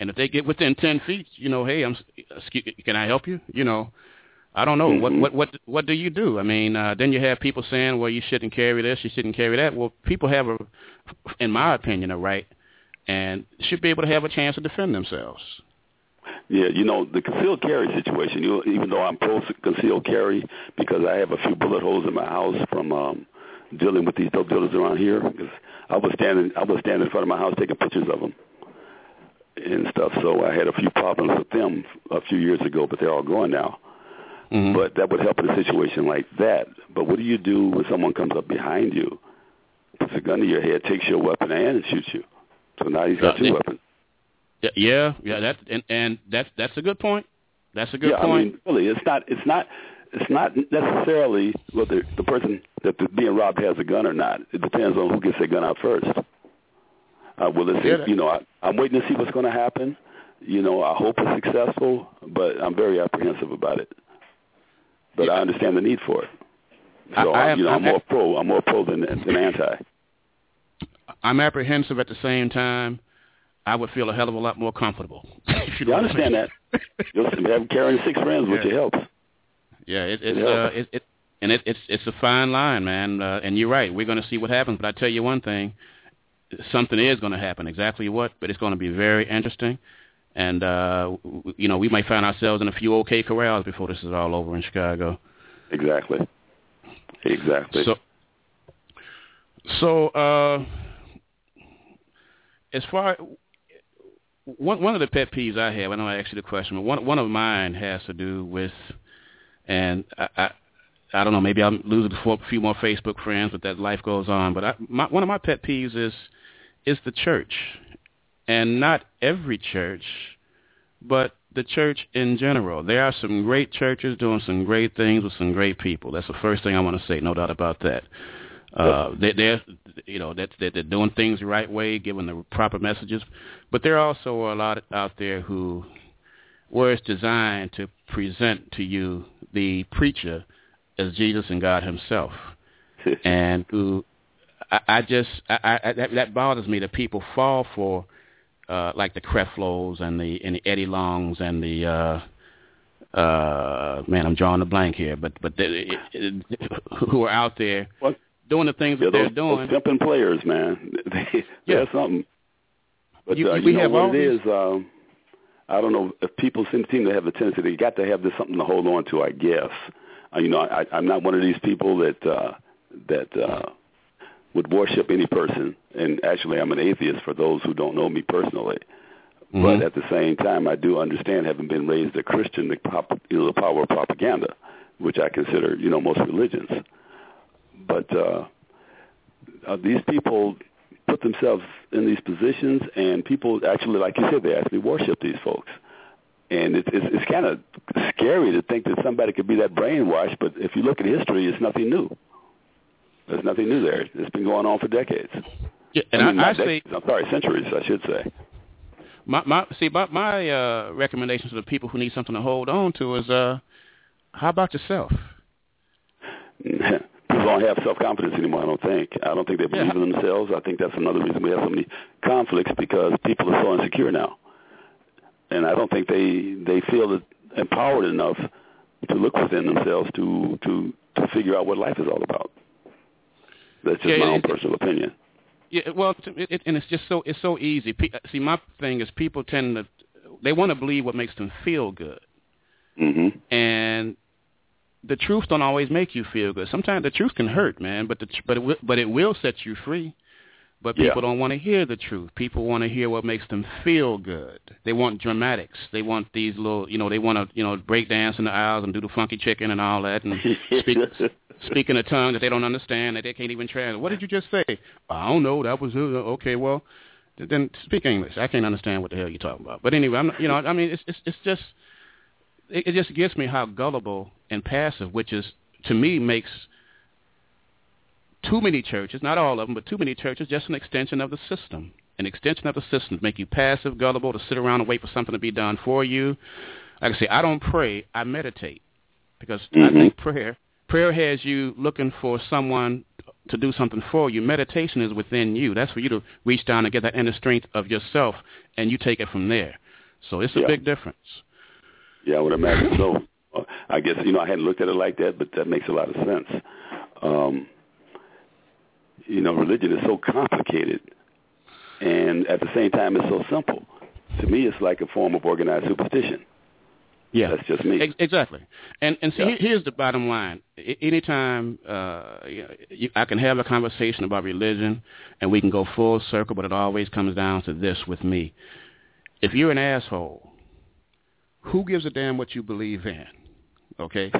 And if they get within ten feet, you know, hey, I'm, excuse, can I help you? You know, I don't know what Mhm. what what what do you do? I mean, uh, then you have people saying, well, you shouldn't carry this, you shouldn't carry that. Well, people have a, in my opinion, a right and should be able to have a chance to defend themselves. Yeah, you know the concealed carry situation. You, even though I'm pro concealed carry because I have a few bullet holes in my house from um, dealing with these dope dealers around here. Because I was standing, I was standing in front of my house taking pictures of them and stuff. So I had a few problems with them a few years ago, but they're all gone now. Mhm. But that would help in a situation like that. But what do you do when someone comes up behind you, puts a gun to your head, takes your weapon and shoots you? So now he's got two weapons. Yeah, yeah, yeah. That and and that's that's a good point. That's a good yeah, point. I mean, really, it's not, it's not, it's not necessarily whether the person that is being robbed has a gun or not. It depends on who gets their gun out first. Uh, well, it's, Yeah, you know, I, I'm waiting to see what's going to happen. You know, I hope it's successful, but I'm very apprehensive about it. But Yeah. I understand the need for it. So, I- I I, am- you know, I'm I'm- more pro. I'm more pro than, than anti. I'm apprehensive at the same time. I would feel a hell of a lot more comfortable. *laughs* if you know Yeah, I understand mean. that. Just have carrying six friends with Yeah. you helps. Yeah, it, it's Yeah. uh, it, it and it, it's it's a fine line, man. Uh, and you're right. We're going to see what happens. But I tell you one thing, something is going to happen. Exactly what? But it's going to be very interesting. And uh, w- you know, we might find ourselves in a few OK corrals before this is all over in Chicago. Exactly. Exactly. So, so uh, as far one one of the pet peeves I have, I don't know I asked you the question, but one one of mine has to do with, and I I, I don't know, maybe I'm losing a few more Facebook friends, but that life goes on. But I, my, one of my pet peeves is is the church, and not every church, but the church in general. There are some great churches doing some great things with some great people. That's the first thing I want to say, no doubt about that. Uh, they, they're, you know, that they're, they're doing things the right way, giving the proper messages. But there are also a lot out there who, where it's designed to present to you the preacher as Jesus and God Himself, *laughs* and who, I, I just, I, I, that, that bothers me that people fall for uh, like the Creflos and the and the Eddie Longs and the uh, uh, man, I'm drawing a blank here, but but they, it, it, who are out there What? Doing the things Yeah, that they're doing. those jumping players, man. *laughs* They, Yeah. That's something. But You- uh, we know have what all it these- is. Um, I don't know if people seem, seem to have the tendency they got to have this something to hold on to. I guess. Uh, you know, I, I'm not one of these people that uh, that uh, would worship any person. And actually, I'm an atheist for those who don't know me personally. Mhm. But at the same time, I do understand, having been raised a Christian, the, pop, you know, the power of propaganda, which I consider, you know, most religions. But uh, uh, these people put themselves in these positions, and people actually, like you said, they actually worship these folks. And it's it's, it's kind of scary to think that somebody could be that brainwashed. But if you look at history, it's nothing new. There's nothing new there. It's been going on for decades. yeah, and I mean, I, I say I'm sorry, centuries, I should say. my my see my my uh, recommendation to the people who need something to hold on to is uh, how about yourself? *laughs* people don't have self confidence anymore. I don't think. I don't think they believe Yeah. in themselves. I think that's another reason we have so many conflicts because people are so insecure now, and I don't think they they feel empowered enough to look within themselves to to to figure out what life is all about. That's just Yeah, my own personal opinion. Yeah, well, it, it, and it's just so it's so easy. Pe- See, my thing is people tend to they want to believe what makes them feel good, mm-hmm. and the truth don't always make you feel good. Sometimes the truth can hurt, man, but the tr- but it will, but it will set you free. But Yeah. people don't want to hear the truth. People want to hear what makes them feel good. They want dramatics. They want these little, you know, they want to, you know, break dance in the aisles and do the funky chicken and all that, and *laughs* speak speak in a tongue that they don't understand that they can't even translate. What did you just say? I don't know. That was uh, okay. Well, then speak English. I can't understand what the hell you're talking about. But anyway, I'm, you know, I mean, it's it's, it's just it, it just gets me how gullible and passive, which is to me makes too many churches, not all of them, but too many churches, just an extension of the system. An extension of the system to make you passive, gullible, to sit around and wait for something to be done for you. Like I say, I don't pray, I meditate. Because I Mhm. think prayer prayer has you looking for someone to do something for you. Meditation is within you. That's for you to reach down and get that inner strength of yourself and you take it from there. So it's a Yeah. big difference. Yeah, I would imagine so. Uh, I guess you know I hadn't looked at it like that, but that makes a lot of sense. Um, you know, religion is so complicated, and at the same time, it's so simple. To me, it's like a form of organized superstition. Yeah. That's just me. Exactly. And and see, Yeah. here's the bottom line. I- Anytime uh, you know, you, I can have a conversation about religion, and we can go full circle, but it always comes down to this with me. If you're an asshole, who gives a damn what you believe in? Okay.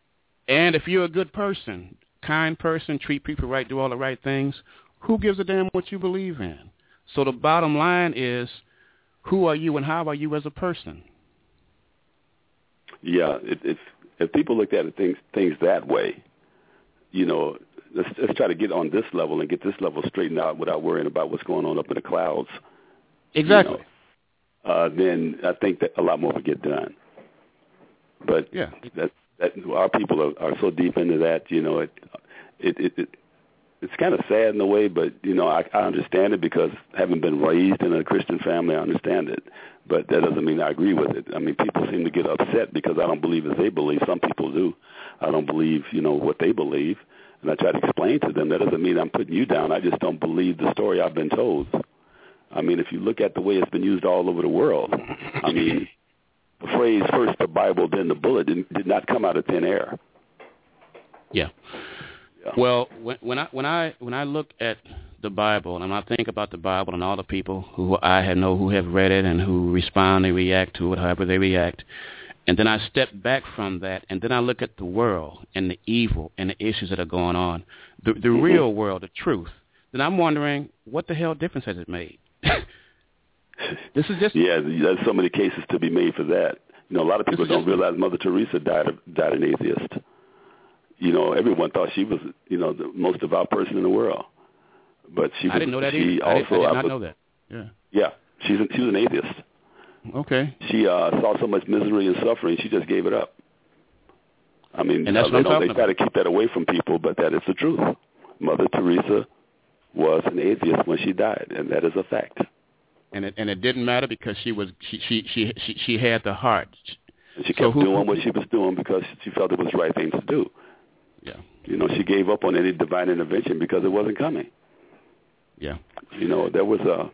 *laughs* and if you're a good person, kind person, treat people right, do all the right things, who gives a damn what you believe in? So the bottom line is, who are you and how are you as a person? Yeah, it, it's if people looked at it, things things that way, you know, let's let's try to get on this level and get this level straightened out without worrying about what's going on up in the clouds. Exactly. You know, uh, then I think that a lot more would get done. But Yeah. that that our people are, are so deep into that, you know, it it it, it it's kind of sad in a way, but you know, I, I understand it because having been raised in a Christian family, I understand it. But that doesn't mean I agree with it. I mean, people seem to get upset because I don't believe as they believe. Some people do. I don't believe, you know, what they believe, and I try to explain to them that doesn't mean I'm putting you down. I just don't believe the story I've been told. I mean, if you look at the way it's been used all over the world, I mean, the phrase first the Bible, then the bullet did, did not come out of thin air. Yeah. Yeah. Well, when, when I when I when I look at the Bible and I think about the Bible and all the people who I know who have read it and who respond and react to it, however they react, and then I step back from that and then I look at the world and the evil and the issues that are going on, the the Mhm. real world, the truth. Then I'm wondering what the hell difference has it made? *laughs* this is just Yeah, there's so many cases to be made for that. You know, a lot of people don't just- realize Mother Teresa died died an atheist. You know, everyone thought she was, you know, the most devout person in the world, but she was. I didn't know that she either. I did, also, I did I not be- know that. Yeah. Yeah, she's she was an atheist. Okay. She uh, saw so much misery and suffering, she just gave it up. I mean, And that's uh, what I'm they, talking they try to keep that away from people, but that is the truth. Mother Teresa was an atheist when she died, and that is a fact. And it and it didn't matter because she was she she she she, she had the heart. And she So kept who- doing what she was doing because she felt it was the right thing to do. Yeah. You know, she gave up on any divine intervention because it wasn't coming. Yeah. You know, there was a,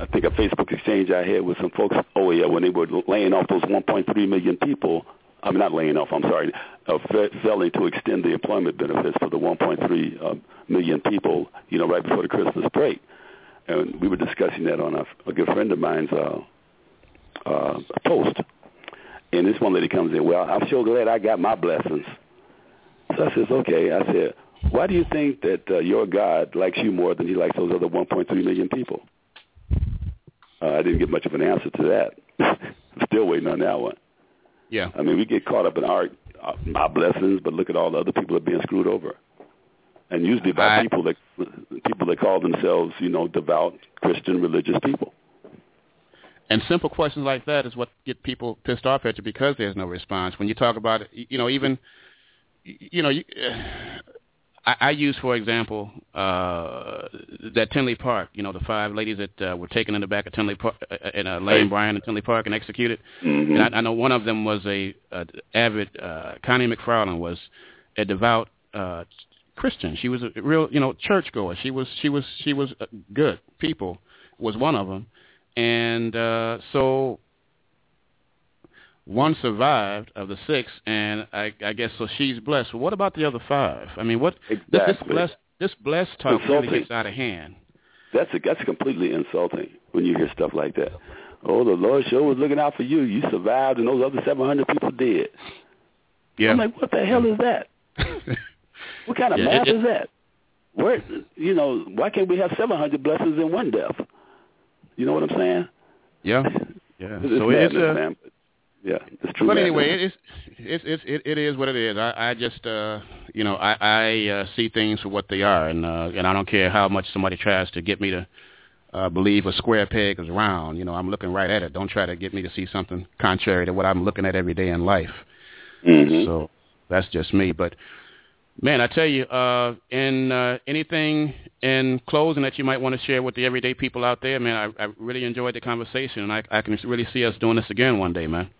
I think a Facebook exchange I had with some folks. Oh yeah, when they were laying off those 1.3 million people. I mean, not laying off. I'm sorry, uh, failing to extend the employment benefits for the 1.3 uh, million people. You know, right before the Christmas break, and we were discussing that on a, a good friend of mine's uh, uh, post. And this one lady comes in. Well, I'm so glad I got my blessings. So I says, okay. I said, why do you think that uh, your God likes you more than he likes those other 1.3 million people? Uh, I didn't get much of an answer to that. *laughs* Still waiting on that one. Yeah. I mean, we get caught up in our uh, our blessings, but look at all the other people that are being screwed over, and usually by I- people that people that call themselves, you know, devout Christian religious people. And simple questions like that is what get people pissed off at you because there's no response. When you talk about you know, even, you know, you, *sighs* I, I use, for example, uh, that Tinley Park, you know, the five ladies that uh, were taken in the back of Tinley Park, uh, in uh, Lane. Bryant and Tinley Park and executed. Mm-hmm. And I, I know one of them was a, a avid, uh, Connie McFarland was a devout uh, Christian. She was a real, you know, churchgoer. She was, she was, she was good people. Was one of them, and uh, so one survived of the six, and I, I guess so. She's blessed. What about the other five? I mean, what this, this Exactly. blessed this blessed talk really Consulting. gets out of hand. That's a, that's completely insulting when you hear stuff like that. Oh, the Lord sure was looking out for you. You survived, and those other 700 people did. Yeah. I'm like, what the hell is that? *laughs* what kind of Yeah, math it- it- is that? Where, you know, why can't we have 700 blessings in one death? You know what I'm saying? yeah. *laughs* Yeah. It's so it's a, uh, man. Yeah, it's true. But madness. anyway, it's it's it's it, it is what it is. I I just uh you know I I uh, see things for what they are, and uh, and I don't care how much somebody tries to get me to uh, believe a square peg is round. You know, I'm looking right at it. Don't try to get me to see something contrary to what I'm looking at every day in life. Mhm. So that's just me. But man, I tell you, uh, in uh, anything in closing that you might want to share with the everyday people out there, man, I, I really enjoyed the conversation, and I, I can really see us doing this again one day, man.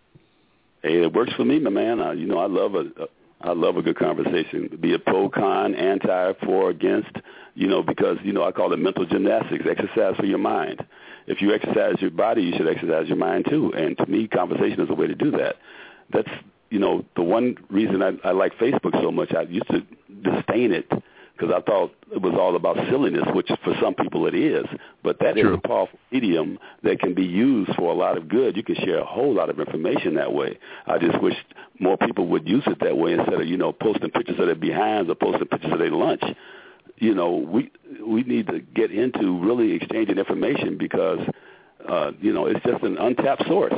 Hey, it works for me, my man. Uh, you know, I love a, a I love a good conversation. Be it pro, con, anti, for, against. You know, because you know I call it mental gymnastics, exercise for your mind. If you exercise your body, you should exercise your mind too. And to me, conversation is a way to do that. That's you know the one reason I, I like Facebook so much. I used to disdain it because I thought it was all about silliness, which for some people it is. But that is True. a powerful medium that can be used for a lot of good. You can share a whole lot of information that way. I just wish more people would use it that way instead of you know posting pictures of their behinds or posting pictures of their lunch. You know, we we need to get into really exchanging information because uh, you know it's just an untapped source.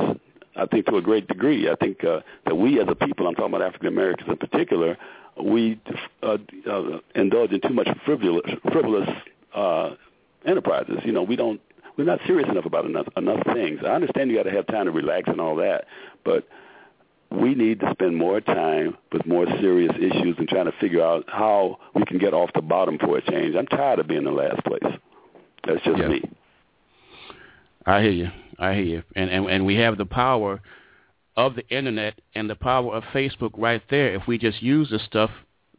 I think to a great degree. I think uh, that we as a people, I'm talking about African Americans in particular, we uh, uh, indulge in too much frivolous, frivolous uh, enterprises. You know, we don't, we're not serious enough about enough enough things. I understand you got to have time to relax and all that, but we need to spend more time with more serious issues and trying to figure out how we can get off the bottom for a change. I'm tired of being in the last place. That's just Yeah. me. I hear you. I hear you. And, and and we have the power of the internet and the power of Facebook right there. If we just use the stuff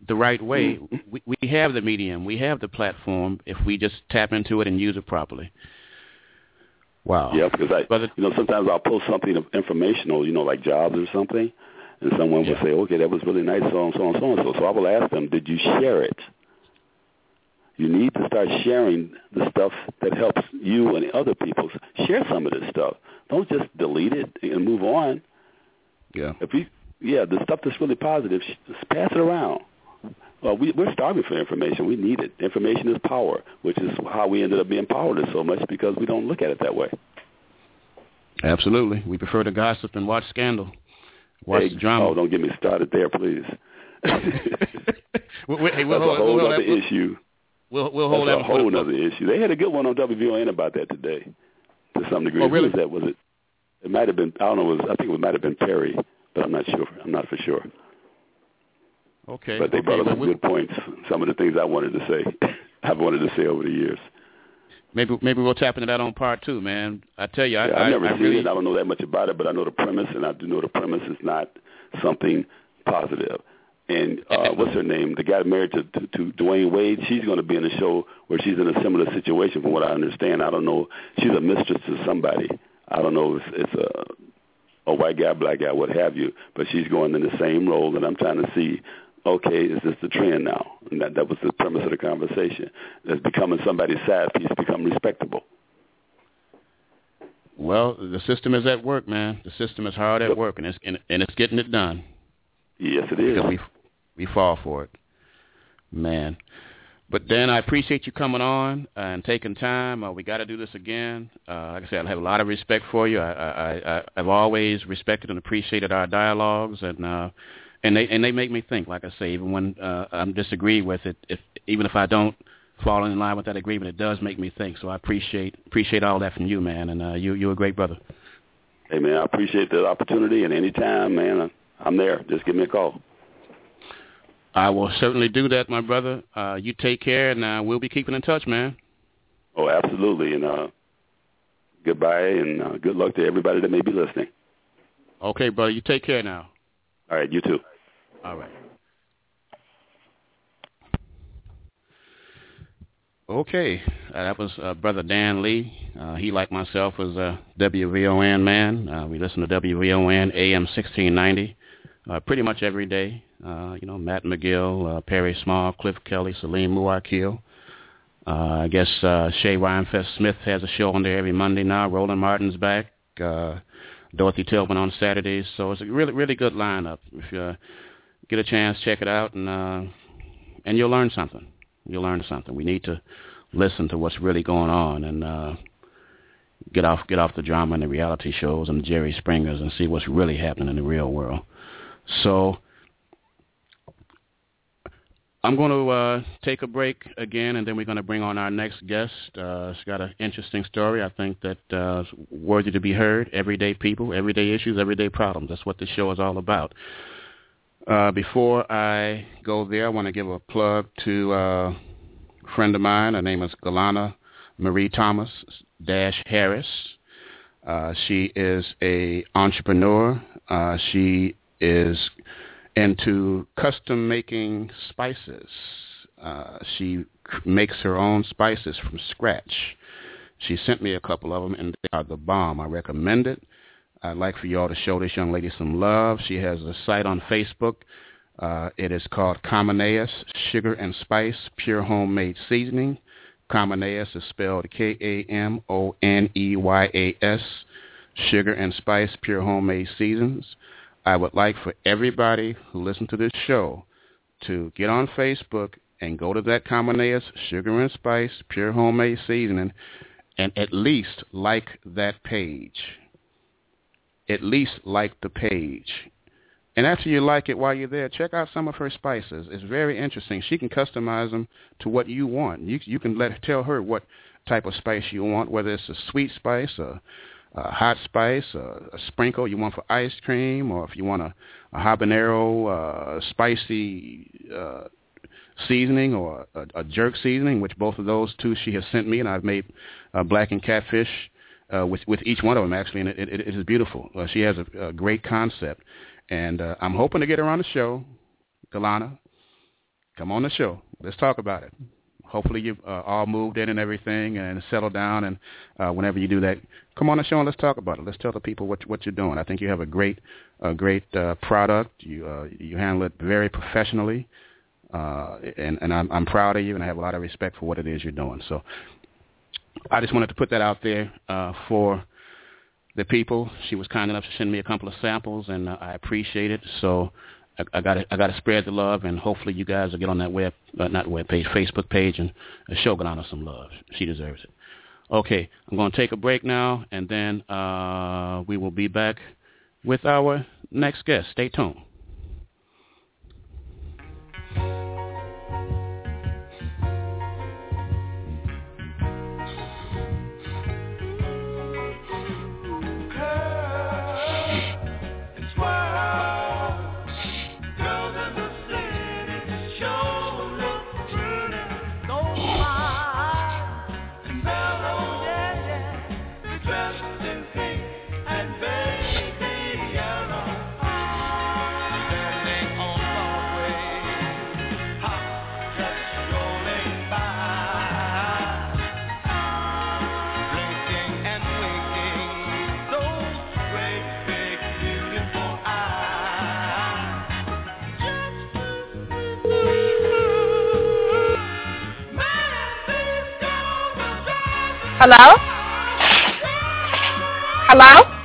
the right way, mm-hmm. we, we have the medium, we have the platform. If we just tap into it and use it properly. Wow. Yeah, because I, Brother- you know, sometimes I'll post something of informational, you know, like jobs or something, and someone will say, "Okay, that was really nice, so and so and so and so." So I will ask them, "Did you share it?" You need to start sharing the stuff that helps you and other people. Share some of this stuff. Don't just delete it and move on. Yeah. If we, yeah, the stuff that's really positive, just pass it around. Well, we, we're starving for information. We need it. Information is power, which is how we ended up being powerless so much because we don't look at it that way. Absolutely. We prefer to gossip and watch scandal. Watch Hey, drama. Oh, don't get me started there, please. *laughs* Hey, we'll That's hold- a whole we'll other issue. We'll, we'll hold That's that a whole other issue. They had a good one on WVON about that today, to some degree. Oh, really? Who was that? Was it? It might have been. I don't know. Was, I think it might have been Perry, but I'm not sure. I'm not for sure. Okay. But they okay. brought up well, some we- good points. Some of the things I wanted to say, *laughs* I've wanted to say over the years. maybe maybe we'll tap into that on part two, man. I tell you, I, Yeah, I, I've never I seen really, it. I don't know that much about it, but I know the premise, and I do know the premise is not something positive. And uh, what's her name? The guy married to, to, to Dwyane Wade. She's going to be in a show where she's in a similar situation, from what I understand. I don't know. She's a mistress to somebody. I don't know if it's a a white guy, black guy, what have you. But she's going in the same role, and I'm trying to see. Okay, is this the trend now? And that that was the premise of the conversation. It's becoming somebody's side piece, become respectable. well, the system is at work, man. The system is hard at work, and it's and, and it's getting it done. Yes, it is. because we we fall for it, man. But Dan, I appreciate you coming on and taking time. Uh, we got to do this again. Uh, like I said, I have a lot of respect for you. I, I, I I've always respected and appreciated our dialogues, and uh, and they and they make me think. Like I say, even when uh, I'm disagree with it, if even if I don't fall in line with that agreement, it does make me think. So I appreciate appreciate all that from you, man. And uh, you you're a great brother. Hey man, I appreciate the opportunity, and anytime, man, I'm there. Just give me a call. I will certainly do that, my brother. Uh, you take care, and uh, we'll be keeping in touch, man. Oh, absolutely. And uh, goodbye, and uh, good luck to everybody that may be listening. Okay, brother. You take care now. All right, you too. All right. Okay, uh, that was uh, Brother Dan Lee. Uh, he, like myself, was a WVON man. Uh, we listen to WVON AM 1690 uh, pretty much every day. Uh, you know, Matt McGill, uh, Perry Small, Cliff Kelley, Salim Muwakkil. Uh, I guess uh, Shay Ryanfest Smith has a show on there every Monday now. Roland Martin's back. Uh, Dorothy Tillman on Saturdays. So it's a really, really good lineup. If you uh, get a chance, check it out, and uh, and you'll learn something. You'll learn something. We need to listen to what's really going on and uh, get off get off the drama and the reality shows and the Jerry Springers and see what's really happening in the real world. So I'm going to uh, take a break again, and then we're going to bring on our next guest. Uh, it's got an interesting story. I think that uh, worthy to be heard. Everyday people, everyday issues, everyday problems. That's what this show is all about. Uh, before I go there, I want to give a plug to uh, a friend of mine. Her name is Galana Marie Thomas Dash Harris. Uh, she is a entrepreneur. Uh, she is into custom making spices. Uh, she makes her own spices from scratch. She sent me a couple of them, and they are the bomb. I recommend it. I'd like for y'all to show this young lady some love. She has a site on Facebook. Uh, it is called Kamoneyas Sugar and Spice Pure Homemade Seasoning. Kamoneyas is spelled K-A-M-O-N-E-Y-A-S. Sugar and Spice Pure Homemade Seasons. I would like for everybody who listens to this show to get on Facebook and go to that Kamoneyas Sugar and Spice Pure Homemade Seasoning and at least like that page. At least like the page. And after you like it while you're there, check out some of her spices. It's very interesting. She can customize them to what you want. You you can let tell her what type of spice you want, whether it's a sweet spice, a a hot spice, a, a sprinkle you want for ice cream, or if you want a, a habanero uh, spicy uh, seasoning or a, a jerk seasoning, which both of those two she has sent me, and I've made uh, blackened catfish uh, with with each one of them actually, and it, it, it is beautiful. Uh, she has a, a great concept, and uh, I'm hoping to get her on the show. Galana, come on the show. Let's talk about it hopefully you've uh, all moved in and everything and settled down. And uh, whenever you do that, come on the show and let's talk about it. Let's tell the people what what you're doing. I think you have a great a great uh, product. You uh, you handle it very professionally, uh, and and I'm I'm proud of you, and I have a lot of respect for what it is you're doing. So I just wanted to put that out there uh, for the people. She was kind enough to send me a couple of samples, and uh, I appreciate it. So I, got I got to spread the love, and hopefully you guys will get on that web uh, not web page, Facebook page, and uh, show Galana some love. She deserves it. Okay, I'm going to take a break now, and then uh, we will be back with our next guest. Stay tuned. Hello? Hello?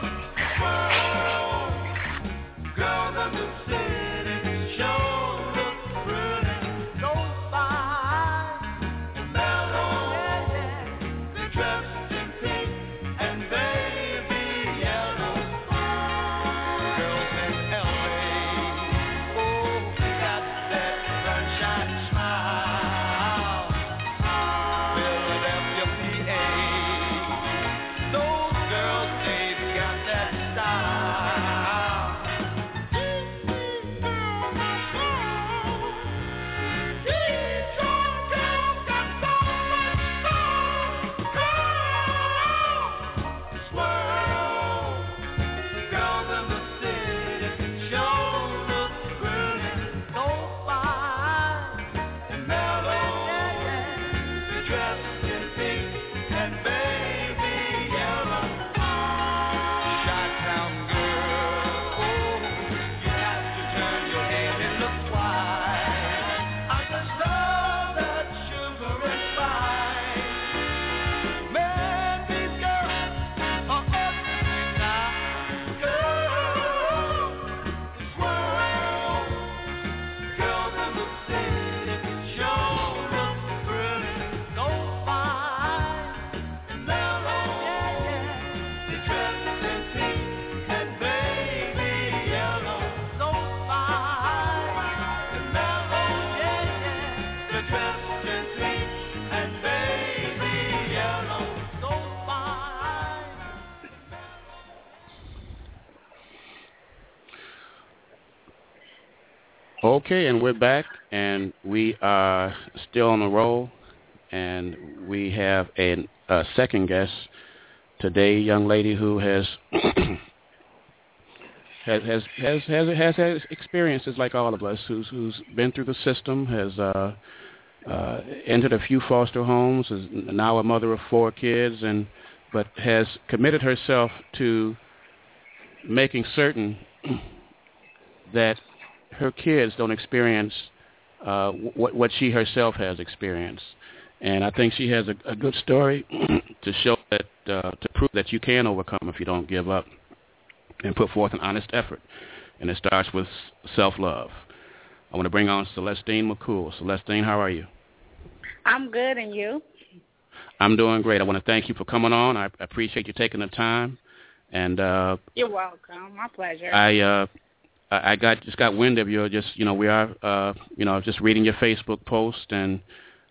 Okay, and we're back, and we are still on the roll, and we have a, a second guest today, young lady who has *coughs* has has has has has, has experiences like all of us, who's who's been through the system, has uh, uh, entered a few foster homes, is now a mother of four kids, and but has committed herself to making certain *coughs* that her kids don't experience uh, what what she herself has experienced. And I think she has a, a good story *clears throat* to show that uh, to prove that you can overcome if you don't give up and put forth an honest effort. And it starts with self-love. I want to bring on Celestine McCool. Celestine, how are you? I'm good, and you? I'm doing great. I want to thank you for coming on. I appreciate you taking the time. And uh, you're welcome. My pleasure. I uh, I got just got wind of your just you know we are uh, you know just reading your Facebook post and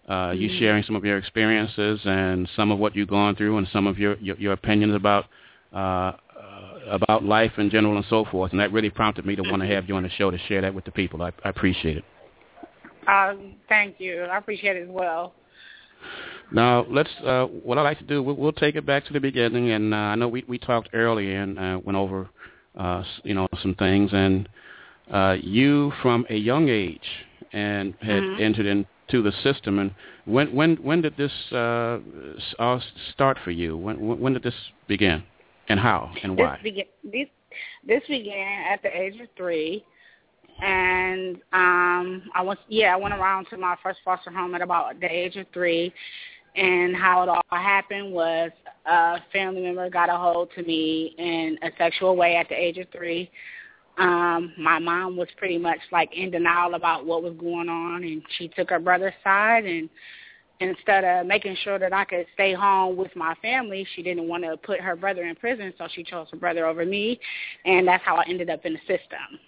uh, you mm-hmm. sharing some of your experiences and some of what you've gone through and some of your your, your opinions about uh, uh, about life in general and so forth. And that really prompted me to want to have you on the show to share that with the people. I, I appreciate it. Uh, thank you. I appreciate it as well. Now let's. Uh, what I like to do, we'll, we'll take it back to the beginning, and uh, I know we we talked earlier and uh, went over uh, you know, some things. And uh, you, from a young age, and had mm-hmm. entered into the system. And when when when did this uh, all start for you? When when did this begin, and how and why? This began. This this began at the age of three, and um, I was yeah I went around to my first foster home at about the age of three, and how it all happened was a family member got a hold to me in a sexual way at the age of three. Um, my mom was pretty much like in denial about what was going on and she took her brother's side and instead of making sure that I could stay home with my family, she didn't want to put her brother in prison, so she chose her brother over me, and that's how I ended up in the system.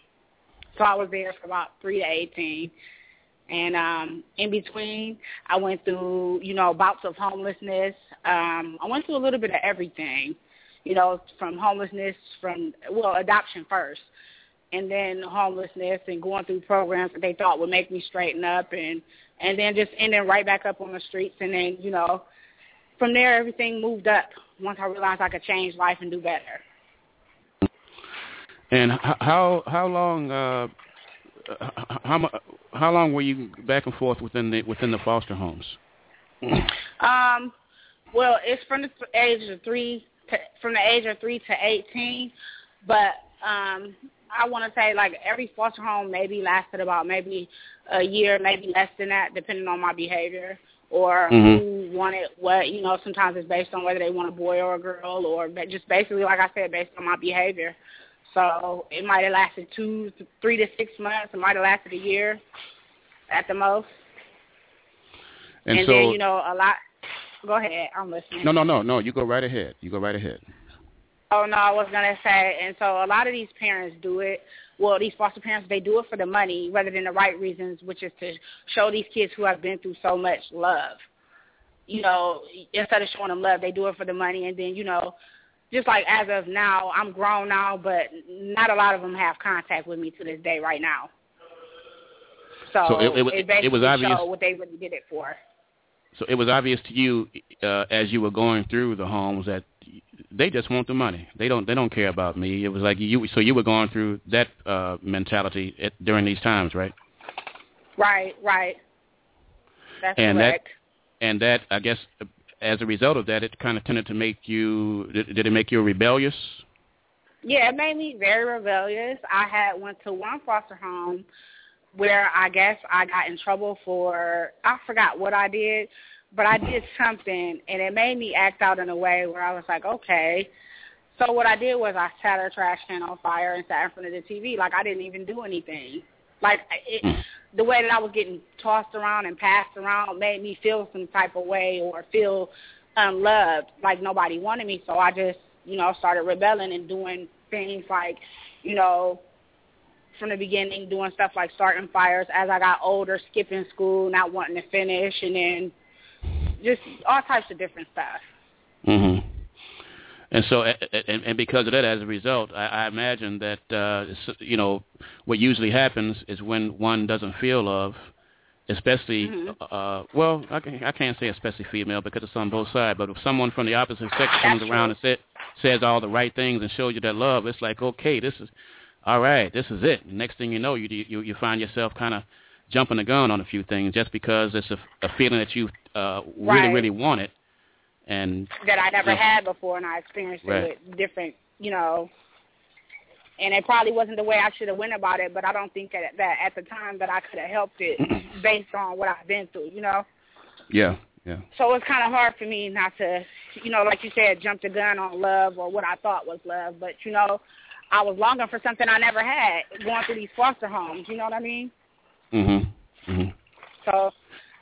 So I was there for about three to eighteen, and um, in between, I went through, you know, bouts of homelessness. Um, I went through a little bit of everything, you know, from homelessness, from, well, adoption first, and then homelessness and going through programs that they thought would make me straighten up and, and then just ending right back up on the streets. And then, you know, from there, everything moved up once I realized I could change life and do better. And how how long uh, how how long were you back and forth within the within the foster homes? Um, well, it's from the age of three to, from the age of three to eighteen, but um, I want to say like every foster home maybe lasted about maybe a year, maybe less than that, depending on my behavior or mm-hmm. who wanted what. You know, sometimes it's based on whether they want a boy or a girl, or just basically, like I said, based on my behavior. So it might have lasted two, three to six months. It might have lasted a year at the most. And, and so, then you know a lot. Go ahead, I'm listening. No, no, no, no. You go right ahead. You go right ahead. Oh no, I was gonna say, and so a lot of these parents do it. Well, these foster parents they do it for the money rather than the right reasons, which is to show these kids who have been through so much love. You know, instead of showing them love, they do it for the money, and then you know just like as of now, I'm grown now, but not a lot of them have contact with me to this day right now. So, so it, it, it basically it was obvious what they really did it for. So it was obvious to you uh, as you were going through the homes that they just want the money. They don't they don't care about me. It was like you so you were going through that uh, mentality at, during these times, right? Right, right. That's and correct. That, and that I guess as a result of that, it kind of tended to make you. Did, did it make you rebellious? Yeah, it made me very rebellious. I had went to one foster home where I guess I got in trouble for I forgot what I did, but I did something and it made me act out in a way where I was like, okay. So what I did was I set a trash can on fire and sat in front of the TV like I didn't even do anything. Like it, mm. the way that I was getting tossed around and passed around made me feel some type of way or feel unloved, like nobody wanted me. So I just, you know, started rebelling and doing things like, you know, from the beginning doing stuff like starting fires. As I got older, skipping school, not wanting to finish, and then just all types of different stuff. Mhm. And so, and, and because of that, as a result, I, I imagine that uh, you know what usually happens is when one doesn't feel love, especially Mhm. uh, well, I, can, I can't say especially female because it's on both sides. But if someone from the opposite sex That's comes true. around and say, says all the right things and shows you that love, it's like okay, this is all right, this is it. Next thing you know, you you, you find yourself kind of jumping the gun on a few things just because it's a, a feeling that you uh, really Right. really wanted. And that I never Yeah. had before, and I experienced Right. it with different, you know. And it probably wasn't the way I should have went about it, but I don't think that that at the time that I could have helped it *clears throat* based on what I've been through, you know. yeah, yeah. So it's kind of hard for me not to, you know, like you said, jump the gun on love or what I thought was love. But you know, I was longing for something I never had, going through these foster homes. You know what I mean? Mhm. Mhm. So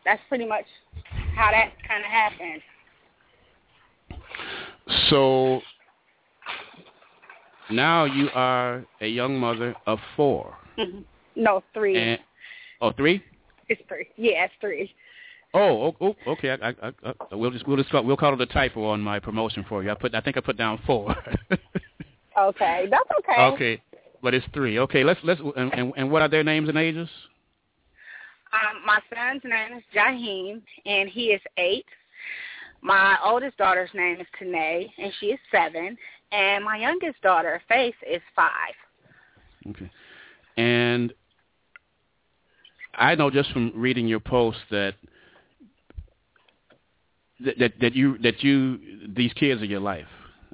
that's pretty much how that kind of happened. So now you are a young mother of four. no, three. And oh, three? It's three. Yeah, it's three. Oh, oh, oh okay. I, I, I, we'll just we'll just call, we'll call it a typo on my promotion for you. I put I think I put down four. *laughs* Okay, that's okay. okay, but it's three. Okay, let's let's and, and and what are their names and ages? Um, my son's name is Jaheem, and he is eight. My oldest daughter's name is Tanae, and she is seven. And my youngest daughter, Faith, is five. Okay, and I know just from reading your post that that that, that you that you these kids are your life.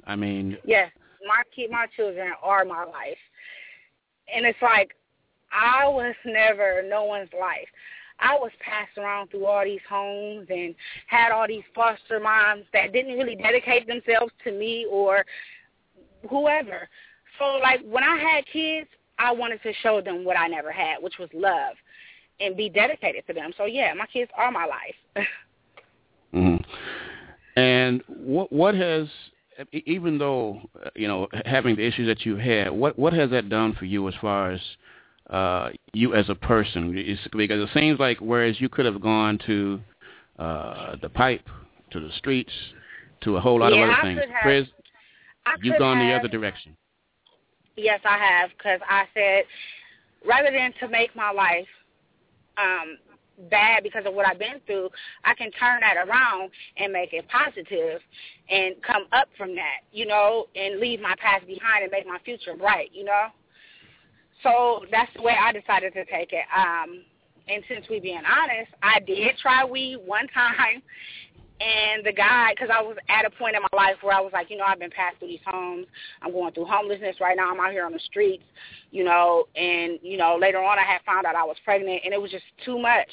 I mean, Yes, my kid, my children are my life, and it's like I was never no one's life. I was passed around through all these homes and had all these foster moms that didn't really dedicate themselves to me or whoever. So like when I had kids, I wanted to show them what I never had, which was love, and be dedicated to them. So yeah, my kids are my life. *laughs* hmm And what what has even though uh, you know having the issues that you had, what what has that done for you as far as uh, you as a person? It's, because it seems like whereas you could have gone to uh, the pipe, to the streets, to a whole lot Yeah, of I other things, have- Chris, you've gone the other direction. Yes, I have, because I said rather than to make my life um, bad because of what I've been through, I can turn that around and make it positive and come up from that, you know, and leave my past behind and make my future bright, you know. So that's the way I decided to take it. Um, and since we being honest, I did try weed one *laughs* time, and the guy, because I was at a point in my life where I was like, you know, I've been passed through these homes. I'm going through homelessness right now. I'm out here on the streets, you know, and, you know, later on I had found out I was pregnant, and it was just too much.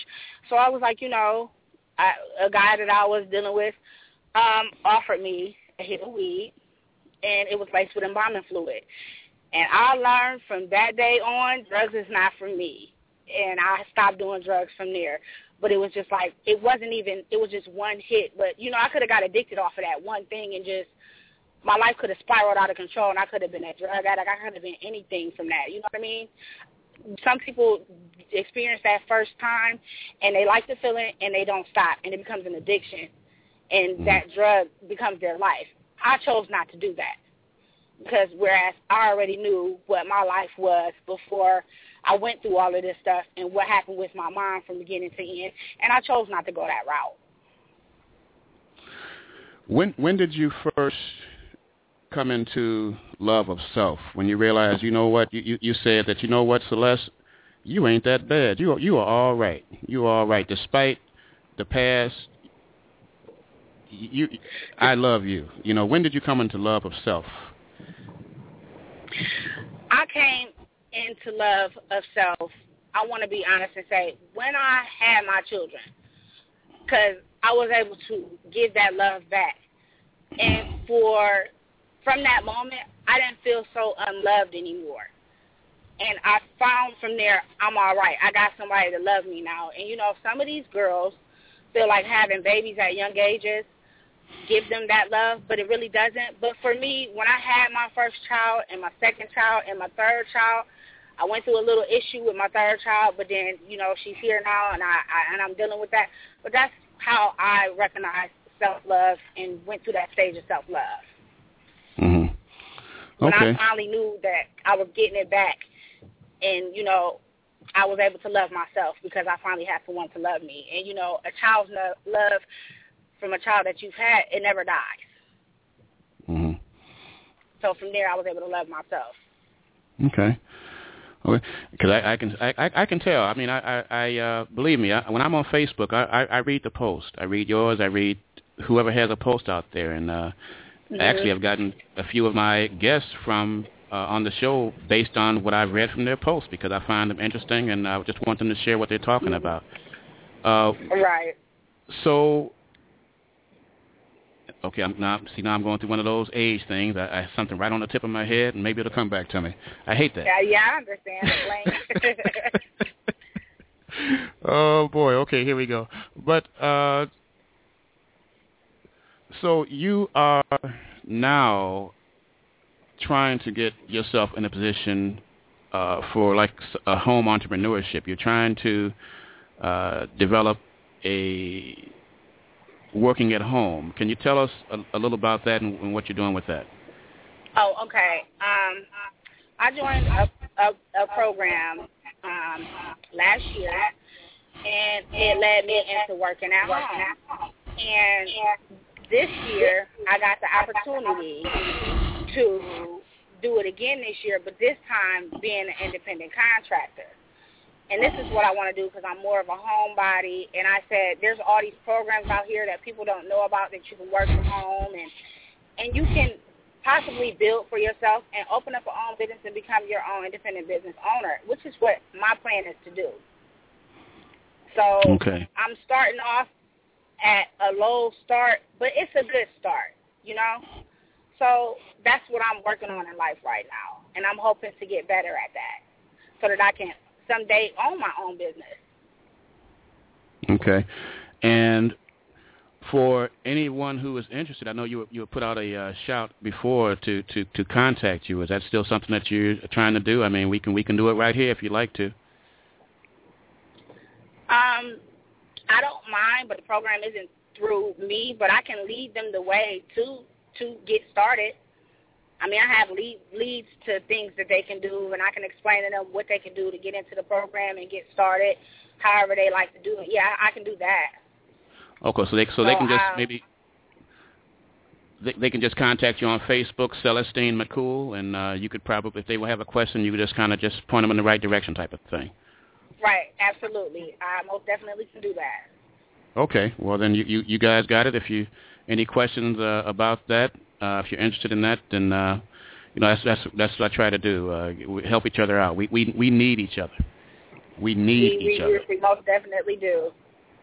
So I was like, you know, I, a guy that I was dealing with um, offered me a hit of weed, and it was laced with embalming fluid. And I learned from that day on, drugs is not for me. And I stopped doing drugs from there. But it was just like it wasn't even it was just one hit. But you know i could have got addicted off of that one thing and just my life could have spiraled out of control and i could have been a drug addict. I could have been anything from that. You know what i mean? Some people experience that first time and they like the feeling and they don't stop and it becomes an addiction and mm-hmm. that drug becomes their life. I chose not to do that because whereas i already knew what my life was before I went through all of this stuff and what happened with my mom from beginning to end, and I chose not to go that route. When when did you first come into love of self? When you realized, you know what, you you, you said that you know what, Celeste, you ain't that bad. You you are all right. You are all right, despite the past. You, I love you. You know, when did you come into love of self? I came into love of self. I want to be honest and say when I had my children, because I was able to give that love back, and for from that moment, I didn't feel so unloved anymore. And I found from there, I'm all right. I got somebody to love me now. And you know, some of these girls feel like having babies at young ages give them that love, but it really doesn't. But for me, when I had my first child and my second child and my third child, I went through a little issue with my third child, but then you know she's here now, and I, I and I'm dealing with that. But that's how I recognized self love and went through that stage of self love. Mm-hmm. when Okay. I finally knew that I was getting it back, and you know, I was able to love myself because I finally had someone to love me. And you know, a child's love from a child that you've had, it never dies. hmm So from there, I was able to love myself. Okay. Okay. Because I, I can I, I can tell. I mean, I I, I uh, believe me. I, when I'm on Facebook, I, I I read the post. I read yours. I read whoever has a post out there, and uh, Mhm. actually, I've gotten a few of my guests from uh, on the show based on what I've read from their posts because I find them interesting, and I just want them to share what they're talking about. Uh, Right. so okay, I'm now see now I'm going through one of those age things. I, I something right on the tip of my head, and maybe it'll come back to me. I hate that. Yeah, yeah, I understand. *laughs* Oh boy. Okay, here we go. But uh, so you are now trying to get yourself in a position uh, for like s- a home entrepreneurship. You're trying to uh, develop a working at home. Can you tell us a, a little about that and, and what you're doing with that? Oh, okay. Um, I joined a a, a program um, last year, and it led me into working at home. And this year, I got the opportunity to do it again this year, but this time being an independent contractor. And this is what I want to do because I'm more of a homebody. And I said, there's all these programs out here that people don't know about that you can work from home and and you can possibly build for yourself and open up your own business and become your own independent business owner, which is what my plan is to do. So Okay. I'm starting off at a low start, but it's a good start, you know? So that's what I'm working on in life right now. And I'm hoping to get better at that so that I can someday own my own business. Okay. And for anyone who is interested, I know you you put out a uh, shout before to, to, to contact you. Is that still something that you're trying to do? I mean, we can we can do it right here if you'd like to. Um, I don't mind, but the program isn't through me, but I can lead them the way to to get started. I mean, I have lead, leads to things that they can do, and I can explain to them what they can do to get into the program and get started, however they like to do it. Yeah, I, I can do that. Okay, so they so they can just um, maybe they, they can just contact you on Facebook, Celestine McCool, and uh, you could probably if they will have a question, you could just kind of just point them in the right direction, type of thing. Right, absolutely. I most definitely can do that. Okay, well then you you, you guys got it. If you any questions uh, about that, uh, if you're interested in that, then uh, you know that's that's that's what I try to do. Uh, we help each other out. We we we need each other. We need we, each we, other. we most definitely do.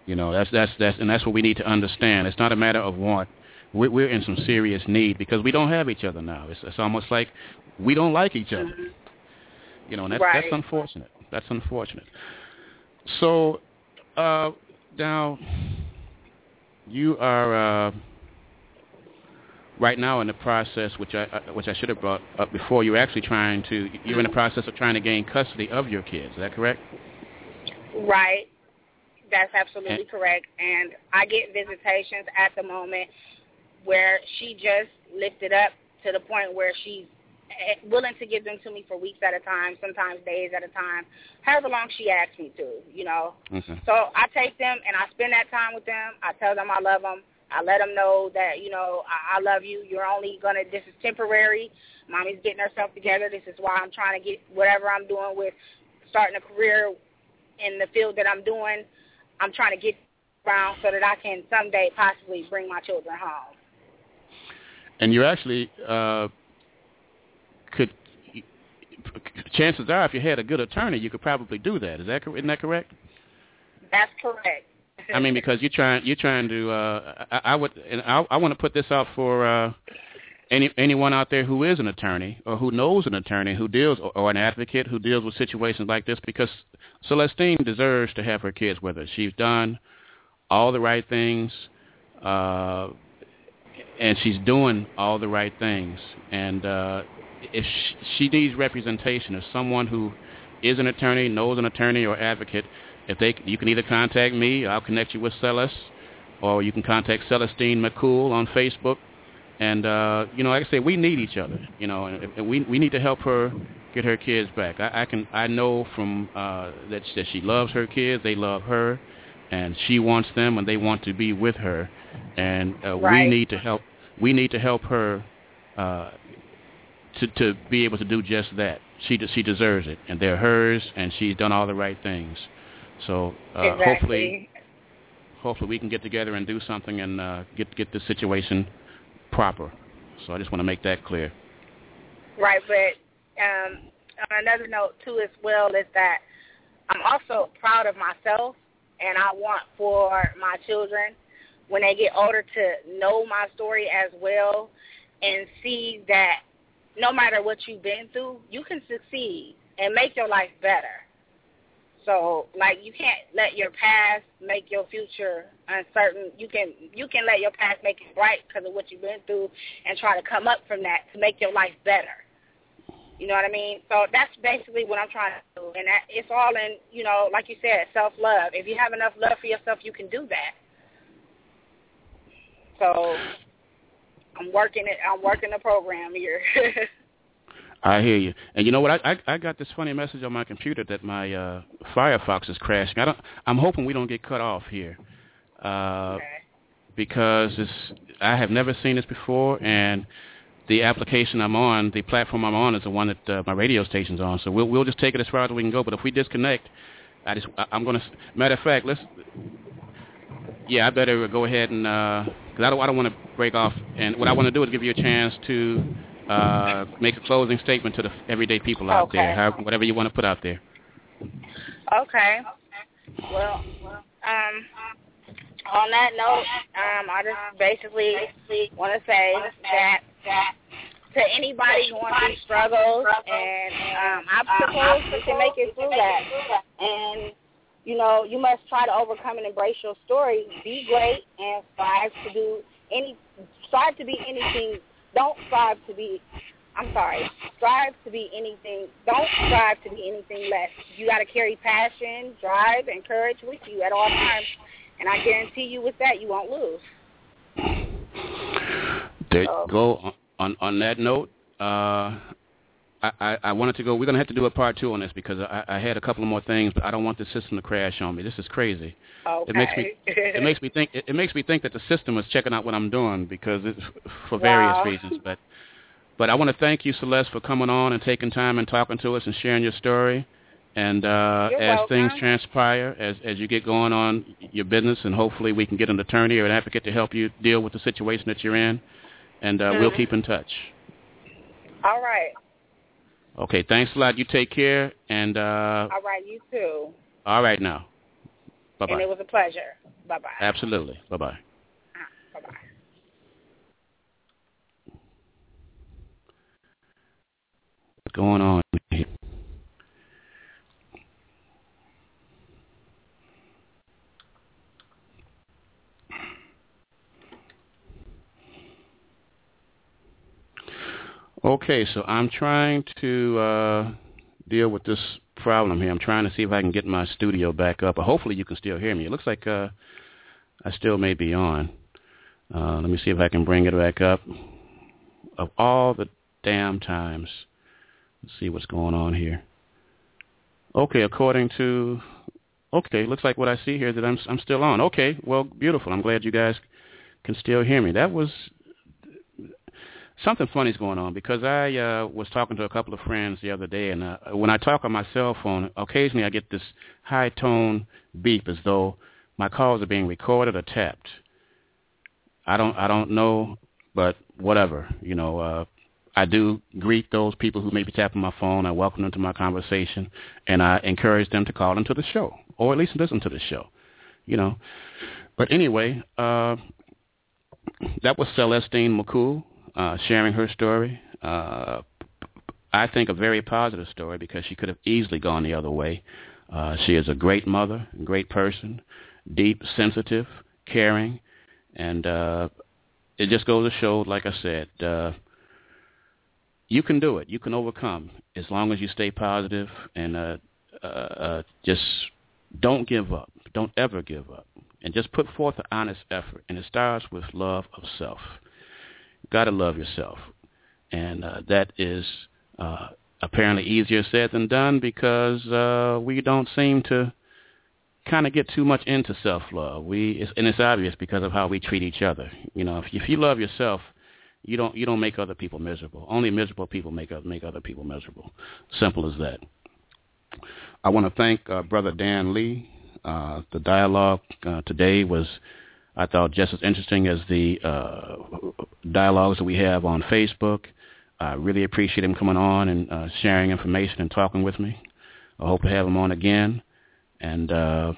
You know that's that's that's and that's what we need to understand. It's not a matter of want. We're, we're in some serious need because we don't have each other now. It's it's almost like we don't like each other. Mhm. You know, and that's Right. that's unfortunate. That's unfortunate. So uh, now you are uh, right now in the process, which I which I should have brought up before. You're actually trying to you're in the process of trying to gain custody of your kids. Is that correct? Right. That's absolutely And- correct. And I get visitations at the moment where she just lifted up to the point where she's eh, willing to give them to me for weeks at a time, sometimes days at a time, however long she asks me to, you know. Okay. So I take them and I spend that time with them. I tell them I love them. I let them know that, you know, I, I love you. You're only going to, this is temporary. Mommy's getting herself together. This is why I'm trying to get whatever I'm doing with starting a career in the field that I'm doing. I'm trying to get around so that I can someday possibly bring my children home. And you actually uh, could. Chances are, if you had a good attorney, you could probably do that. Is that isn't that correct? That's correct. I mean, because you're trying you're trying to. Uh, I, I would, and I, I want to put this out for uh, any anyone out there who is an attorney or who knows an attorney who deals or, or an advocate who deals with situations like this, because Celestine deserves to have her kids with her. She's done all the right things, uh, and she's doing all the right things. And uh, if she, she needs representation, if someone who is an attorney, knows an attorney or advocate, if they, you can either contact me, I'll connect you with Celis, or you can contact Celestine McCool on Facebook, And uh, you know, like I say, we need each other. You know, and, and we we need to help her get her kids back. I, I can I know from uh, that that she loves her kids. They love her, and she wants them, and they want to be with her. And uh, Right. we need to help. We need to help her uh, to to be able to do just that. She she deserves it, and they're hers, and she's done all the right things. So uh, exactly. hopefully, hopefully we can get together and do something and uh, get get this situation proper. So I just want to make that clear. Right, but um, on another note too, as well, is that I'm also proud of myself, and I want for my children when they get older to know my story as well, and see that no matter what you've been through, you can succeed and make your life better. So, like, you can't let your past make your future uncertain. You can you can let your past make it bright because of what you've been through, and try to come up from that to make your life better. You know what I mean? So that's basically what I'm trying to do, and that it's all in you know, like you said, self love. If you have enough love for yourself, you can do that. So I'm working it. I'm working the program here. *laughs* I hear you. And you know what? I, I I got this funny message on my computer that my uh, Firefox is crashing. I don't. I'm hoping we don't get cut off here, uh, okay. because it's. I have never seen this before, and the application I'm on, the platform I'm on, is the one that uh, my radio station's on. So we'll we'll just take it as far as we can go. But if we disconnect, I just I, I'm gonna. Matter of fact, let's. Yeah, I better go ahead and because I don't I don't want to break off. And what I want to do is give you a chance to uh, make a closing statement to the everyday people out Okay. there, whatever you want to put out there. Okay. Well, um, on that note, um, I just basically want to say that to anybody going through struggles and um, obstacles, can make it through that. And you know, you must try to overcome and embrace your story. Be great and strive to do any. Strive to be anything. Don't strive to be. I'm sorry. Strive to be anything. Don't strive to be anything less. You got to carry passion, drive, and courage with you at all times. And I guarantee you, with that, you won't lose. There So- go on, on on that note. Uh, I, I, I wanted to go. We're gonna have to do a part two on this because I, I had a couple of more things, but I don't want the system to crash on me. This is crazy. Okay. It makes me it makes me think it, it makes me think that the system is checking out what I'm doing because it's *laughs* for various Wow. reasons. But but I want to thank you, Celeste, for coming on and taking time and talking to us and sharing your story. And uh, You're as things transpire, as as you get going on your business, and hopefully we can get an attorney or an advocate to help you deal with the situation that you're in, and uh, we'll Mhm. keep in touch. all right. Okay, thanks a lot. You take care, and uh, All right. You too. all right now. Bye bye. And it was a pleasure. Bye bye. Absolutely. Bye bye. Bye bye. What's going on here? Okay, so I'm trying to uh, deal with this problem here. I'm trying to see if I can get my studio back up. Hopefully you can still hear me. It looks like uh, I still may be on. Uh, let me see if I can bring it back up. Of all the damn times. Let's see what's going on here. Okay, according to okay, looks like what I see here that I'm I'm still on. Okay, well, beautiful. I'm glad you guys can still hear me. That was something funny's going on because I uh, was talking to a couple of friends the other day, and uh, when I talk on my cell phone, occasionally I get this high tone beep as though my calls are being recorded or tapped. I don't I don't know, but whatever. You know, uh, I do greet those people who may be tapping my phone. I welcome them to my conversation, and I encourage them to call into the show or at least listen to the show. You know, but anyway, uh, that was Celestine McCool uh, sharing her story. Uh, I think a very positive story because she could have easily gone the other way. Uh, she is a great mother, great person, deep, sensitive, caring, and uh, it just goes to show, like I said, uh, you can do it. You can overcome as long as you stay positive and uh, uh, uh, just don't give up. Don't ever give up, and just put forth an honest effort. And it starts with love of self. Got to love yourself, and uh, that is uh, apparently easier said than done because uh, we don't seem to kind of get too much into self-love. We it's, and it's obvious because of how we treat each other. You know, if, if you love yourself, you don't you don't make other people miserable. Only miserable people make make other people miserable. Simple as that. I want to thank uh, Brother Dan Lee. Uh, the dialogue uh, today was, I thought, just as interesting as the uh, dialogues that we have on Facebook. I really appreciate him coming on and uh, sharing information and talking with me. I hope to have him on again. And uh,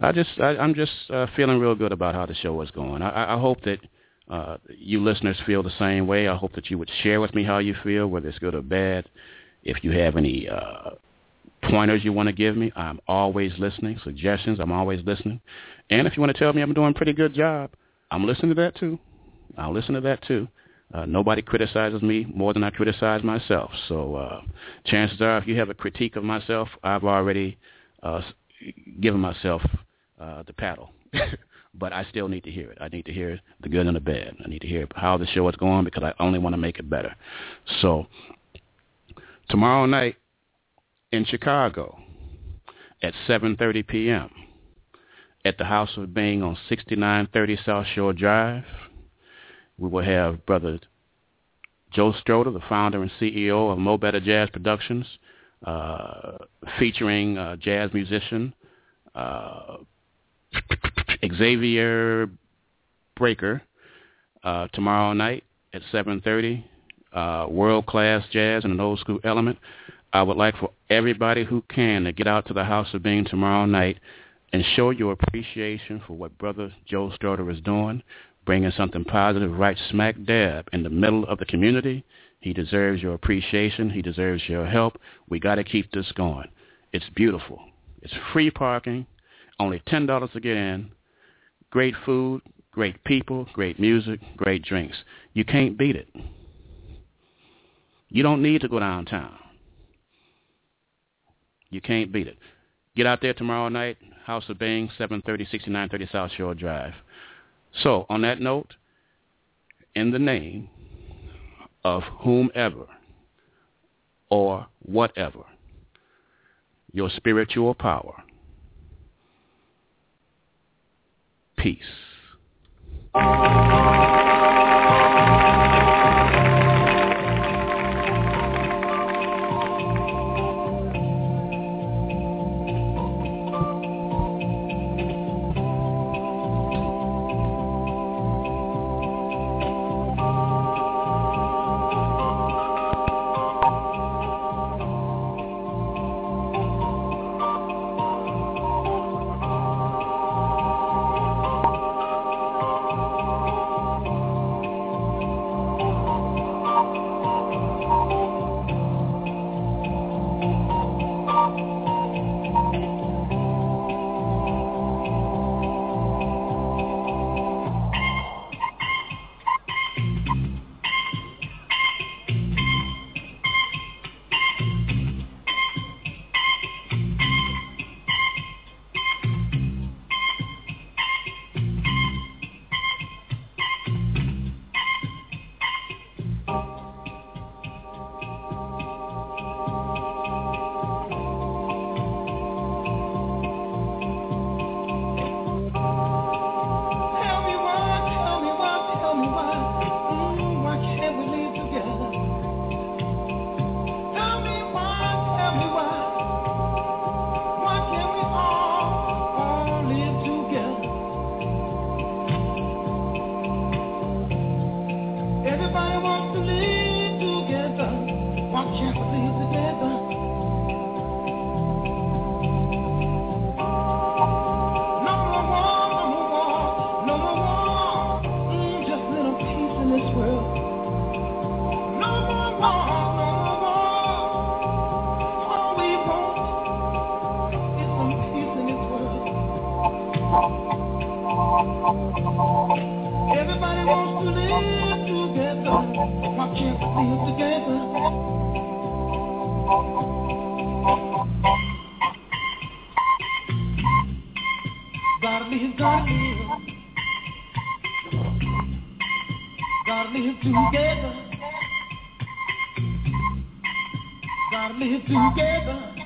I just, I, I'm just uh, feeling real good about how the show is going. I, I hope that uh, you listeners feel the same way. I hope that you would share with me how you feel, whether it's good or bad. If you have any uh, pointers you want to give me, I'm always listening. Suggestions, I'm always listening. And if you want to tell me I'm doing a pretty good job, I'm listening to that too. I'll listen to that too. Uh, nobody criticizes me more than I criticize myself. So uh, chances are, if you have a critique of myself, I've already uh, given myself uh, the paddle. *laughs* but I still need to hear it. I need to hear the good and the bad. I need to hear how the show is going because I only want to make it better. So tomorrow night in Chicago at 7:30 p.m. at the House of Bing on 6930 South Shore Drive we will have Brother Joe Stroder, the founder and CEO of Mo Better Jazz Productions, uh, featuring uh, jazz musician uh, Xavier Breaker uh, tomorrow night at 7.30, uh, world-class jazz and an old-school element. I would like for everybody who can to get out to the House of Bing tomorrow night and show your appreciation for what Brother Joe Stroder is doing bringing something positive right smack dab in the middle of the community. He deserves your appreciation. He deserves your help. We got to keep this going. It's beautiful. It's free parking, only $10 to get in. Great food, great people, great music, great drinks. You can't beat it. You don't need to go downtown. You can't beat it. Get out there tomorrow night, House of Bing, 730, 6930 South Shore Drive. So, on that note, in the name of whomever or whatever, your spiritual power, peace. Live